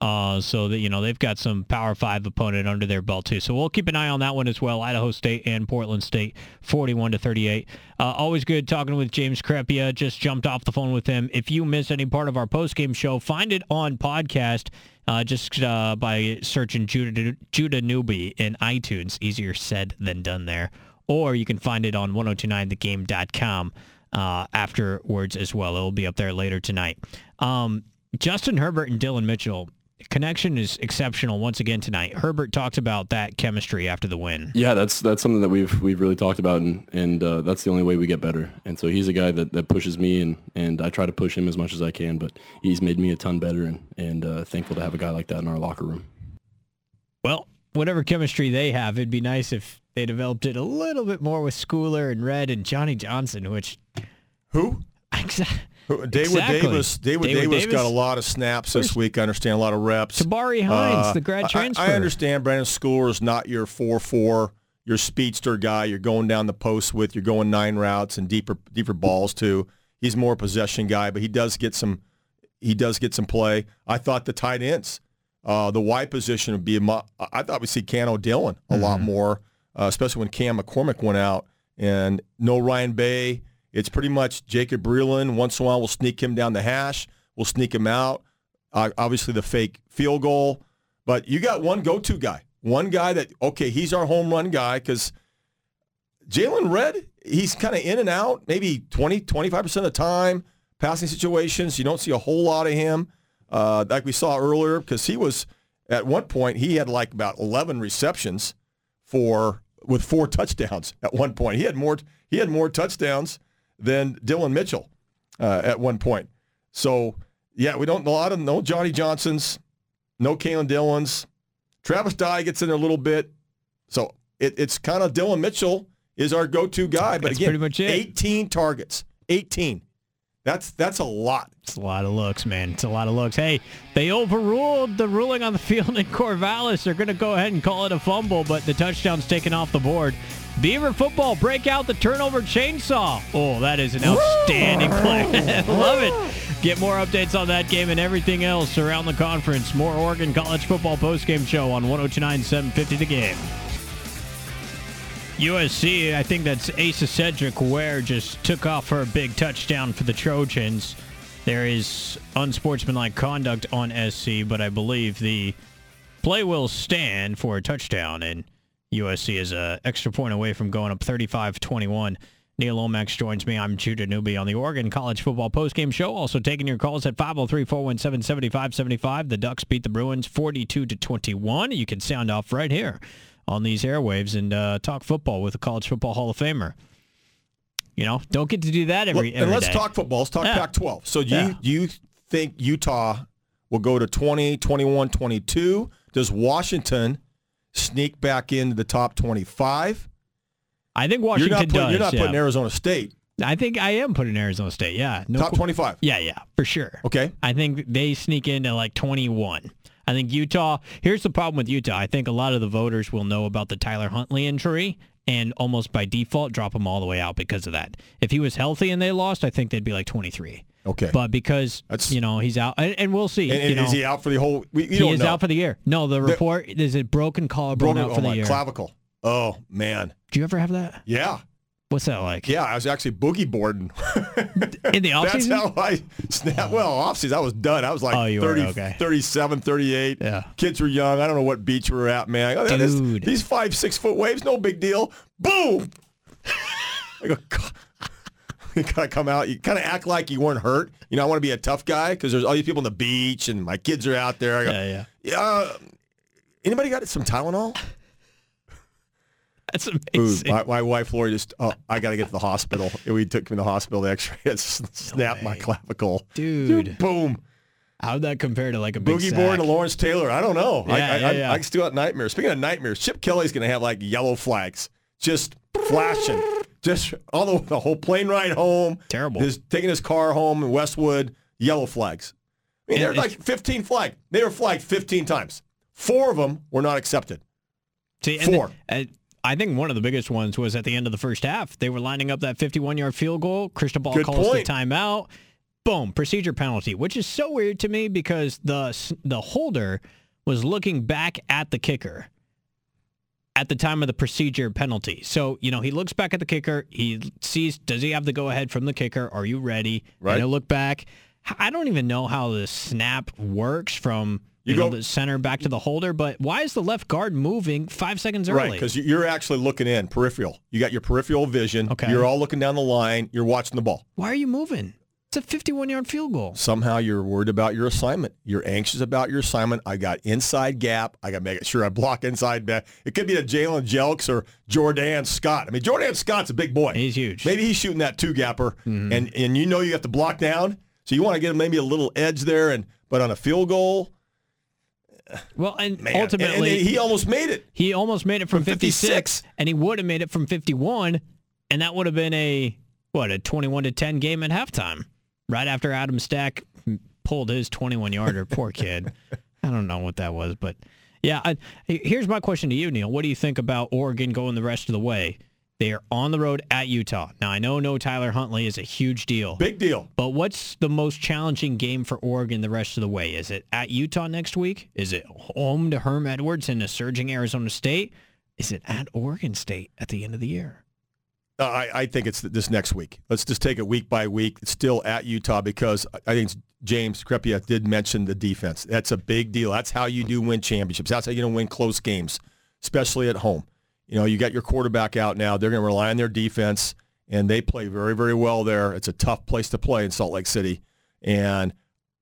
Uh, so that you know they've got some Power Five opponent under their belt too. So we'll keep an eye on that one as well. Idaho State and Portland State, forty-one to thirty-eight. Uh, always good talking with James Crepea. Just jumped off the phone with him. If you miss any part of our post-game show, find it on podcast. Uh, just uh, by searching Judah, Judah Newby in iTunes. Easier said than done there. Or you can find it on 1029thegame.com uh, afterwards as well. It'll be up there later tonight. Um, Justin Herbert and Dillon Mitchell connection is exceptional once again tonight. Herbert talked about that chemistry after the win. Yeah, that's that's something that we've we've really talked about, and and uh, that's the only way we get better. And so he's a guy that, that pushes me, and, and I try to push him as much as I can. But he's made me a ton better, and and uh, thankful to have a guy like that in our locker room. Well, whatever chemistry they have, it'd be nice if they developed it a little bit more with Schooler and Redd and Johnny Johnson, which Who? (laughs) Who- David Exactly. Davis. David, David Davis, Davis. got a lot of snaps this week. I understand a lot of reps. Tabari Hines, the grad I- transfer. I, understand Brenden Schooler is not your four-four, your speedster guy. You're going down the post with. You're going nine routes and deeper deeper balls too. He's more a possession guy, but he does get some. He does get some play. I thought the tight ends, uh, the wide position would be. a mo- I thought we'd see Kano Dillon a lot Mm-hmm. more, uh, especially when Cam McCormick went out and no Ryan Bay. It's pretty much Jacob Breeland. Once in a while, we'll sneak him down the hash. We'll sneak him out. Uh, obviously, the fake field goal. But you got one go-to guy. One guy that, okay, he's our home run guy because Jaylon Redd, he's kind of in and out, maybe 20, 25% of the time. Passing situations, you don't see a whole lot of him. Uh, like we saw earlier, because he was, at one point, he had like about 11 receptions for with four touchdowns (laughs) at one point. He had more he had more touchdowns than Dillon Mitchell uh, at one point. So yeah, we don't a lot of no Johnny Johnsons, no Kalen Dillons. Travis Dye gets in there a little bit. So it, it's kind of Dillon Mitchell is our go-to guy. But That's again, pretty much it. 18 targets. 18. That's that's a lot. It's a lot of looks, man. It's a lot of looks. Hey, they overruled the ruling on the (laughs) field in Corvallis. They're going to go ahead and call it a fumble, but the touchdown's taken off the board. Beaver football break out the turnover chainsaw. Oh, that is an outstanding play. (laughs) Love it. Get more updates on that game and everything else around the conference. More Oregon College Football postgame show on 1029 750 the game. USC, I think that's Asa Cedric Ware just took off for a big touchdown for the Trojans. There is unsportsmanlike conduct on SC, but I believe the play will stand for a touchdown, and USC is a extra point away from going up 35-21. Neil Lomax joins me. I'm Judah Newby on the Oregon College Football Postgame Show. Also taking your calls at 503-417-7575. The Ducks beat the Bruins 42 to 21. You can sound off right here on these airwaves and uh, talk football with a College Football Hall of Famer. You know, don't get to do that every, every and let's day. talk football. Let's talk Yeah. Pac-12. So do Yeah. you you think Utah will go to 20, 21, 22? Does Washington sneak back into the top 25? I think Washington you're not putting, does. You're not yeah. putting Arizona State I think I am putting Arizona State. Yeah, no top qu- 25. Yeah, yeah, for sure. Okay. I think they sneak into like 21. I think Utah. Here's the problem with Utah. I think a lot of the voters will know about the Tyler Huntley injury and almost by default drop him all the way out because of that. If he was healthy and they lost, I think they'd be like 23. Okay. But because That's- you know he's out, and, and we'll see. And, and know, is he out for the whole? We, he is know. out for the year. No, the report is it broken collarbone Broken- out for oh the year. clavicle. Oh man. Do you ever have that? Yeah. What's that like? Yeah, I was actually boogie boarding. (laughs) In the offseason. That's how I snapped. Well, offseason, I was done. I was like Oh, you were, 30, okay. 37, 38. Yeah. Kids were young. I don't know what beach we were at, man. Go, "This- Dude. these five, six foot waves, no big deal. Boom. I go, "God." you gotta come out. You kind of act like you weren't hurt. You know, I want to be a tough guy because there's all these people on the beach and my kids are out there. I go, Yeah, yeah. yeah. uh, anybody got some Tylenol? That's Ooh, amazing. my, my wife Lori just, oh, I got to get to the hospital. We took me to the hospital. The X-ray (laughs) had snapped my clavicle. Dude. boom. How'd that compare to like a big Boogie sack? board to Lawrence Taylor. I don't know. I, Yeah, I, yeah, I, yeah. I still got nightmares. Speaking of nightmares, Chip Kelly's going to have like yellow flags, just flashing, just all the, the whole plane ride home. Terrible. His taking his car home in Westwood, yellow flags. I mean, they're like 15 flag. They were flagged 15 times. Four of them were not accepted. See, and Four. the- uh, I think one of the biggest ones was at the end of the first half. They were lining up that 51-yard field goal. Crystal Ball Good calls point. the timeout. Boom, procedure penalty, which is so weird to me because the the holder was looking back at the kicker at the time of the procedure penalty. So, you know, he looks back at the kicker. He sees, does he have the go ahead from the kicker? Are you ready? Right. And he'll look back. I don't even know how the snap works from You you, know, go- the center back to the holder, but why is the left guard moving five seconds early? Right, because you're actually looking in peripheral. You got your peripheral vision. Okay. You're all looking down the line. You're watching the ball. Why are you moving? It's a 51-yard field goal. Somehow you're worried about your assignment. You're anxious about your assignment. I got inside gap. I got to make sure I block inside back. It could be a Jalen Jelks or Jordan Scott. I mean, Jordan Scott's a big boy. He's huge. Maybe he's shooting that two gapper, mm-hmm. and and you know you have to block down. So you want to get maybe a little edge there, and but on a field goal, Well, and man, and- ultimately, and he almost made it. he almost made it from, From 56, 56. and he would have made it from 51, and that would have been a what a 21 to 10 game at halftime. Right after Adam Stack pulled his 21 yarder, poor (laughs) kid. I don't know what that was, but yeah. I, here's my question to you, Neil. What do you think about Oregon going the rest of the way? They are on the road at Utah. Now I know no Tyler Huntley is a huge deal. Big deal. But what's the most challenging game for Oregon the rest of the way? Is it at Utah next week? Is it home to Herm Edwards and a surging Arizona State? Is it at Oregon State at the end of the year? Uh, I, I think it's this next week. Let's just take it week by week. It's still at Utah because I think James Crepea did mention the defense. That's a big deal. That's how you do win championships. That's how going to win close games, especially at home. You know, you got your quarterback out now. They're going to rely on their defense, and they play very, very well there. It's a tough place to play in Salt Lake City, and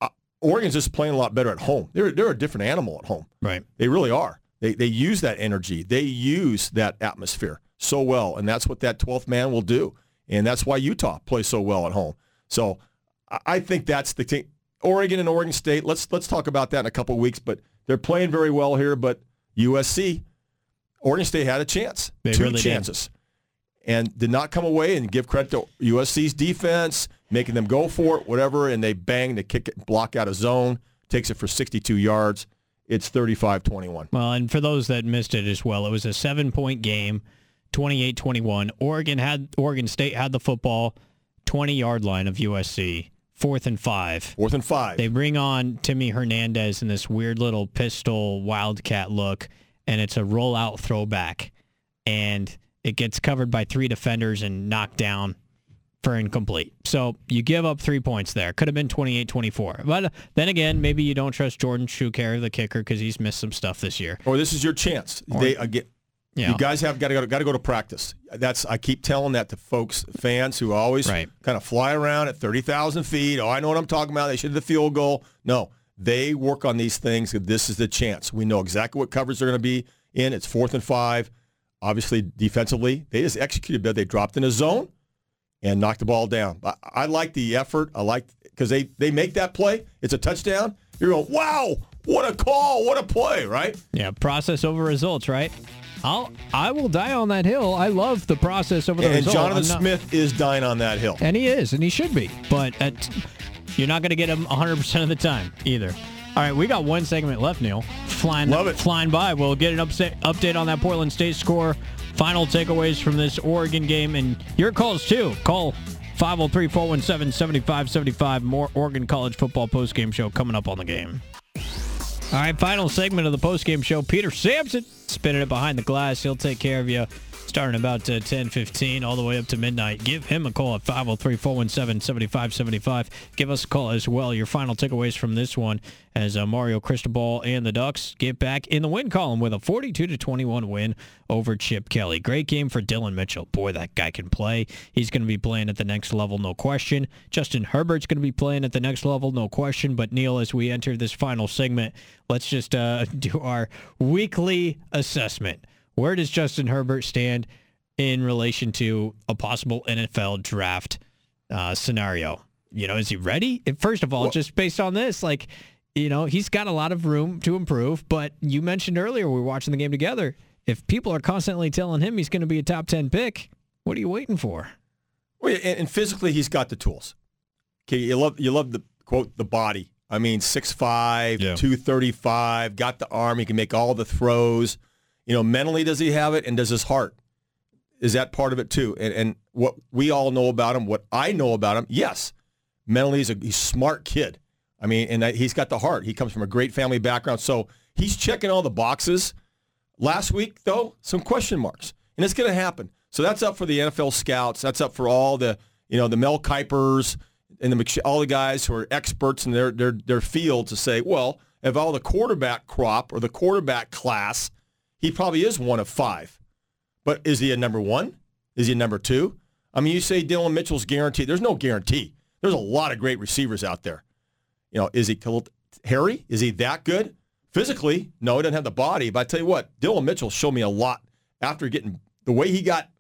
uh, Oregon's just playing a lot better at home. They're they're a different animal at home. Right. They really are. They they use that energy. They use that atmosphere so well, and that's what that 12th man will do. And that's why Utah plays so well at home. So I- I think that's the thing. Oregon and Oregon State. Let's let's talk about that in a couple of weeks. But they're playing very well here. But USC, Oregon State had a chance, They two really did. chances, and did not come away and give credit to USC's defense, making them go for it, whatever, and they bang, the kick it, block out of zone, takes it for 62 yards. It's 35-21. Well, and for those that missed it as well, it was a seven-point game, 28-21. Oregon had Oregon State had the football, 20-yard line of USC, fourth and five. Fourth and five. They bring on Timmy Hernandez in this weird little pistol wildcat look, and it's a rollout throwback, and it gets covered by three defenders and knocked down for incomplete. So you give up three points there. Could have been 28-24. But uh, then again, maybe you don't trust Jordan Choukair, the kicker, because he's missed some stuff this year. Or this is your chance. Or- they again. Yeah. You guys have got to go, got to go to practice. That's I keep telling that to folks, fans who always Right. kind of fly around at thirty thousand feet. Oh, I know what I'm talking about. They should have the field goal. No, they work on these things. This is the chance. We know exactly what coverage they're going to be in. It's fourth and five. Obviously, defensively, they just executed better. They dropped in a zone and knocked the ball down. I, I like the effort. I like because they they make that play. It's a touchdown. You're going, wow, what a call, what a play, right? Yeah, process over results, right? I'll I will die on that hill. I love the process over the results. And result. Jonathan I'm not- Smith is dying on that hill. And he is, and he should be. But at, you're not going to get them 100% of the time either. All right, we got one segment left, Neil. Flying, Love it. flying by. We'll get an update, update on that Portland State score, final takeaways from this Oregon game, and your calls too. Call 503 417 7575. More Oregon College football postgame show coming up on the game. All right, final segment of the postgame show. Peter Sampson spinning it behind the glass. He'll take care of you starting about uh, 10 15 all the way up to midnight. Give him a call at 503 417 7575. Give us a call as well. Your final takeaways from this one as uh, Mario Cristobal and the Ducks get back in the win column with a 42 21 win over Chip Kelly. Great game for Dillon Mitchell. Boy, that guy can play. He's going to be playing at the next level, no question. Justin Herbert's going to be playing at the next level, no question. But Neil, as we enter this final segment, let's just uh, (laughs) do our weekly assessment. Where does Justin Herbert stand in relation to a possible NFL draft uh, scenario? You know, is he ready? First of all, just based on this, like, you know, he's got a lot of room to improve. But you mentioned earlier, we were watching the game together. If people are constantly telling him he's going to be a top 10 pick, what are you waiting for? Well, and, and physically, he's got the tools. Okay, you love you love the quote the body. I mean, 6'5", Yeah. 235, got the arm. He can make all the throws. You know, mentally, does he have it? And does his heart? Is that part of it too? And, and what we all know about him, what I know about him, yes, mentally he's a he's smart kid. I mean, and he's got the heart. He comes from a great family background, so he's checking all the boxes. Last week, though, some question marks, and it's going to happen. So that's up for the NFL scouts. That's up for all the you know the Mel Kipers and the all the guys who are experts in their their their field to say, well, of all the quarterback crop or the quarterback class, he probably is one of five. But is he a number one? Is he a number two? I mean, you say Dillon Mitchell's guaranteed. There's no guarantee. There's a lot of great receivers out there. You know, is he Harry? Is he that good? Physically, no, he doesn't have the body. But I tell you what, Dillon Mitchell showed me a lot after getting the way he got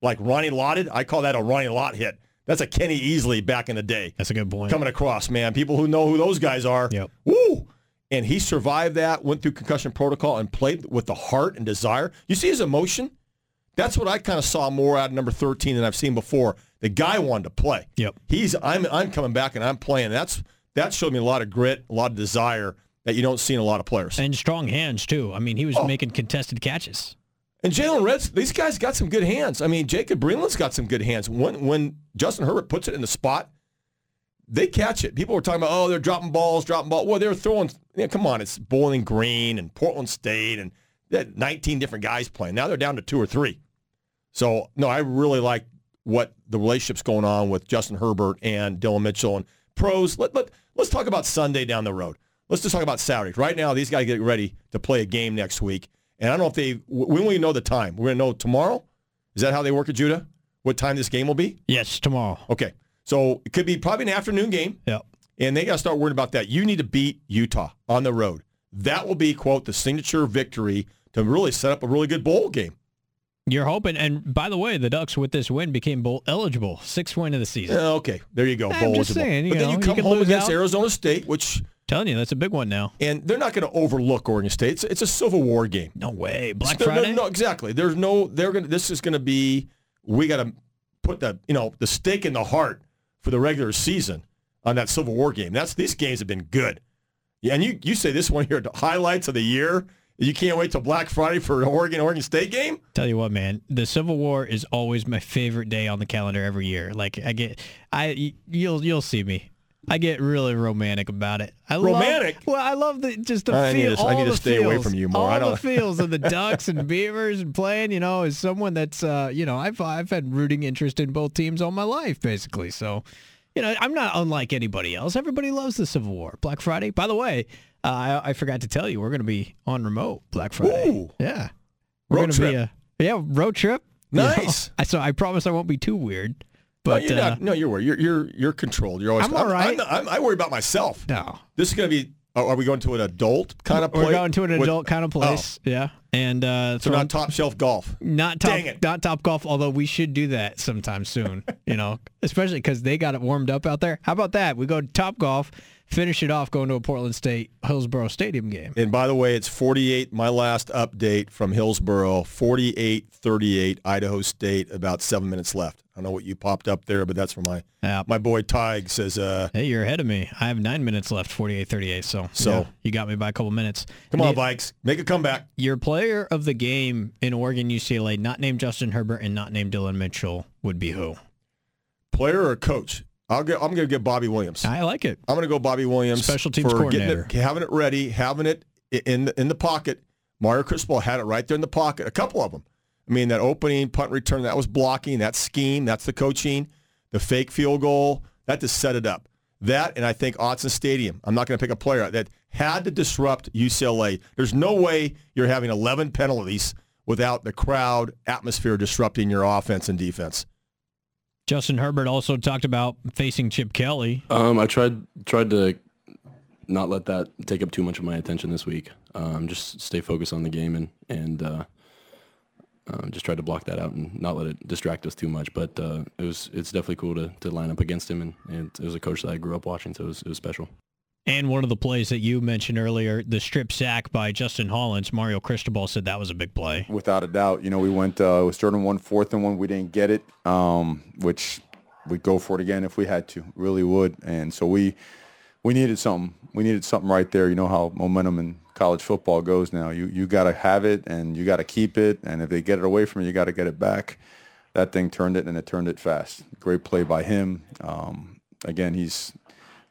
like Ronnie Lotted. I call that a Ronnie Lott hit. That's a Kenny Easley back in the day That's a good point. coming across, man. People who know who those guys are. Yep. Woo! And he survived that, went through concussion protocol, and played with the heart and desire. You see his emotion? That's what I kind of saw more out of number 13 than I've seen before. The guy wanted to play. Yep. He's I'm I'm coming back and I'm playing. That's that showed me a lot of grit, a lot of desire that you don't see in a lot of players. And strong hands, too. I mean, he was Oh. making contested catches. And Jaylon Redds, these guys got some good hands. I mean, Jacob Breeland's got some good hands. When when Justin Herbert puts it in the spot, they catch it. People were talking about, oh, they're dropping balls, dropping balls. Well, they're throwing. Yeah, come on, it's Bowling Green and Portland State, and they had 19 different guys playing. Now they're down to two or three. So no, I really like what the relationship's going on with Justin Herbert and Dillon Mitchell and pros. Let, let, let's talk about Sunday down the road. Let's just talk about Saturday. Right now, these guys get ready to play a game next week. And I don't know if they, when will we know the time? We're going to know tomorrow? Is that how they work at Judah? What time this game will be? Yes, tomorrow. Okay. So it could be probably an afternoon game. Yep. And they got to start worrying about that. You need to beat Utah on the road. That will be, quote, the signature victory to really set up a really good bowl game. You're hoping, and by the way, the Ducks with this win became bowl eligible, sixth win of the season. Okay, there you go. I'm bowl eligible. saying, you but then know, you you come can home against out. Arizona State, which Telling you, that's a big one now. and they're not going to overlook Oregon State. It's, it's a Civil War game. No way, Black No, no, Friday. No, exactly. There's no. They're going. to This is going to be we got to put the you know the stake in the heart for the regular season on that Civil War game. That's these games have been good. Yeah, and you you say this one here, the highlights of the year. You can't wait till Black Friday for an Oregon Oregon State game. Tell you what, man, the Civil War is always my favorite day on the calendar every year. Like I get, I you'll you'll see me. I get really romantic about it. I romantic. Love, well, I love the just the I feel. Need to, I need to stay feels, away from you more. All I don't. the feels of the (laughs) Ducks and Beavers and playing. You know, as someone that's uh, you know, I've I've had rooting interest in both teams all my life, basically. So, you know, I'm not unlike anybody else. Everybody loves the Civil War. Black Friday. By the way, uh, I, I forgot to tell you, we're going to be on remote Black Friday. Ooh. Yeah, we're Road going to be a yeah road trip. you know. Nice. (laughs) I so I promise I won't be too weird. No, you're uh, not, no, you're worried. You're you're you're controlled. You're always. I'm all right. I'm, I'm, I worry about myself. no, This is going to be. Are we going to an adult kind of? Place? We're going to an with- adult kind of place. Oh. Yeah, and uh, So not top shelf golf. Not top, not top golf. Although we should do that sometime soon. you know, (laughs) especially because they got it warmed up out there. How about that? We go to top golf, finish it off, going to a Portland State Hillsboro Stadium game. And by the way, it's 48. My last update from Hillsboro, 48-38, Idaho State. About seven minutes left. I don't know what you popped up there, but that's from my Yeah. my boy Tig says. Uh, Hey, you're ahead of me. I have nine minutes left, 48-38. So, So- yeah, you got me by a couple minutes. Come on, The- Vikes, make a comeback. Your player of the game in Oregon UCLA, not named Justin Herbert and not named Dillon Mitchell, would be who? Player or coach? I'll get. I'm going to get Bobby Williams. I like it. I'm going to go Bobby Williams. Special teams for coordinator. it, having it ready, having it in the, in the pocket. Mario Cristobal had it right there in the pocket. A couple of them. I mean, that opening punt return, that was blocking. That scheme, that's the coaching. The fake field goal, that just set it up. That and I think Autzen Stadium. I'm not going to pick a player that had to disrupt UCLA. There's no way you're having 11 penalties without the crowd atmosphere disrupting your offense and defense. Justin Herbert also talked about facing Chip Kelly. Um, I tried tried to not let that take up too much of my attention this week. Um, just stay focused on the game and and uh, um, just tried to block that out and not let it distract us too much. But uh, it was it's definitely cool to, to line up against him and, and it was a coach that I grew up watching, so it was, it was special. And one of the plays that you mentioned earlier, the strip sack by Justin Hollins, Mario Cristobal said that was a big play. Without a doubt, you know, we went, uh, we started one fourth and one, we didn't get it, um, which we'd go for it again if we had to, really would. And so we, we needed something. We needed something right there. You know how momentum in college football goes now. You, you got to have it and you got to keep it. And if they get it away from you, you got to get it back. That thing turned it and it turned it fast. Great play by him. Um, again, he's,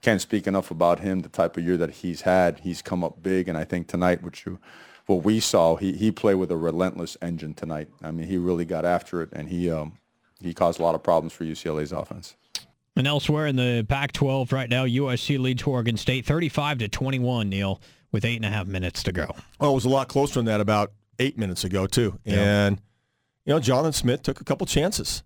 can't speak enough about him, the type of year that he's had. He's come up big, and I think tonight, which you, what we saw, he he played with a relentless engine tonight. I mean, he really got after it, and he um, he caused a lot of problems for UCLA's offense. And elsewhere in the Pac-12 right now, USC leads Oregon State 35 to 21. Neil, with eight and a half minutes to go. Oh, it was a lot closer than that about eight minutes ago too. And you know, Jonathan Smith took a couple chances,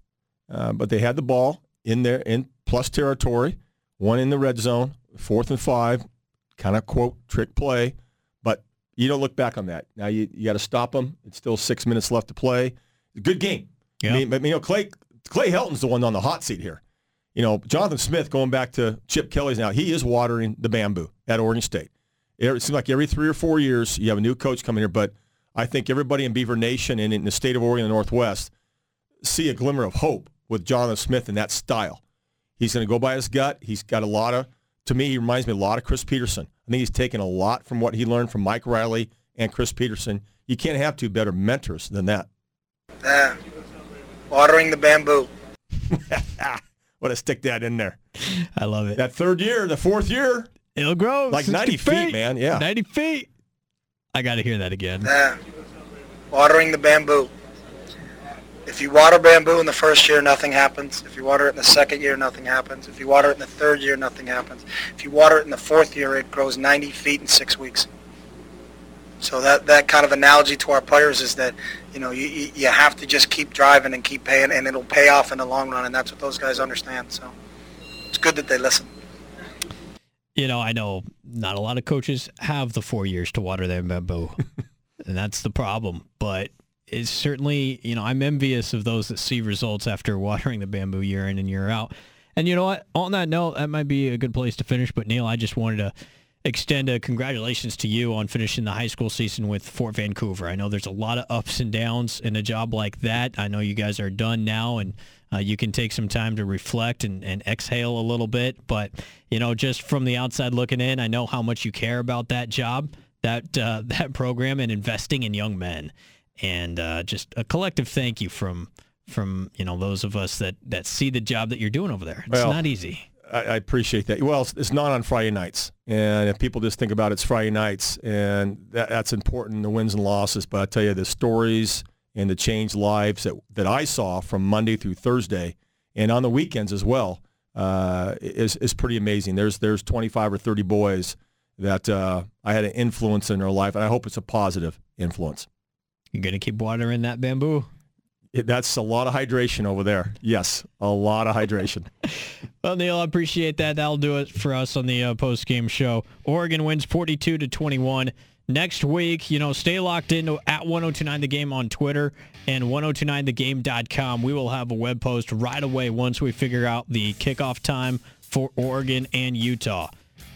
uh, but they had the ball in there in plus territory, one in the red zone, fourth and five, kind of quote trick play. But you don't look back on that. Now you, you got to stop them. It's still six minutes left to play. Good game. Yeah. I mean, but you know, Clay Clay Helton's the one on the hot seat here. You know, Jonathan Smith going back to Chip Kelly's now. He is watering the bamboo at Oregon State. It seems like every three or four years you have a new coach coming here, but I think everybody in Beaver Nation and in the state of Oregon, the Northwest, see a glimmer of hope with Jonathan Smith and that style. He's going to go by his gut. He's got a lot of, to me, he reminds me a lot of Chris Petersen. I think he's taken a lot from what he learned from Mike Riley and Chris Petersen. You can't have two better mentors than that. Yeah. Watering the bamboo. (laughs) What to stick that in there. I love it. That third year, the fourth year, It'll grow like 90 feet, man. Yeah. 90 feet. I got to hear that again. Yeah. Watering the bamboo. If you water bamboo in the first year, nothing happens. If you water it in the second year, nothing happens. If you water it in the third year, nothing happens. If you water it in the fourth year, it grows 90 feet in six weeks. So that, that kind of analogy to our players is that, you know, you, you you have to just keep driving and keep paying, and it'll pay off in the long run, and that's what those guys understand. So it's good that they listen. You know, I know not a lot of coaches have the four years to water their bamboo, (laughs) and that's the problem. But it's certainly, you know, I'm envious of those that see results after watering the bamboo year in and year out. And you know what? On that note, that might be a good place to finish. But Neil, I just wanted to extend a congratulations to you on finishing the high school season with Fort Vancouver. I know there's a lot of ups and downs in a job like that. I know you guys are done now and uh, you can take some time to reflect and, and exhale a little bit. But, you know, just from the outside looking in, I know how much you care about that job, that, uh, (laughs) that program, and investing in young men. And uh, just a collective thank you from from you know those of us that that see the job that you're doing over there. It's Well, not easy. I, I appreciate that. Well, it's, it's not on Friday nights, and if people just think about it, it's Friday nights, and that, that's important, the wins and losses. But I tell you, the stories and the changed lives that that I saw from Monday through Thursday, and on the weekends as well, uh, is is pretty amazing. There's there's 25 or 30 boys that uh, I had an influence in their life, and I hope it's a positive influence. You're gonna keep watering that bamboo. That's a lot of hydration over there. Yes, a lot of hydration. (laughs) Well, Neil, I appreciate that. That'll do it for us on the uh, post game show. Oregon wins 42 to 21. Next week, you know, stay locked in at 1029 The Game on Twitter and 1029thegame.com. We will have a web post right away once we figure out the kickoff time for Oregon and Utah.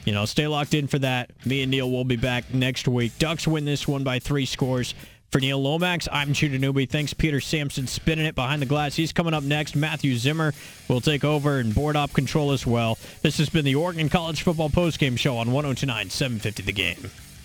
You know, stay locked in for that. Me and Neil will be back next week. Ducks win this one by three scores. For Neil Lomax, I'm Judah Newby. Thanks, Peter Sampson, spinning it behind the glass. He's coming up next. Matthew Zimmer will take over and board op control as well. This has been the Oregon College Football Postgame Show on 1029 750 The Game.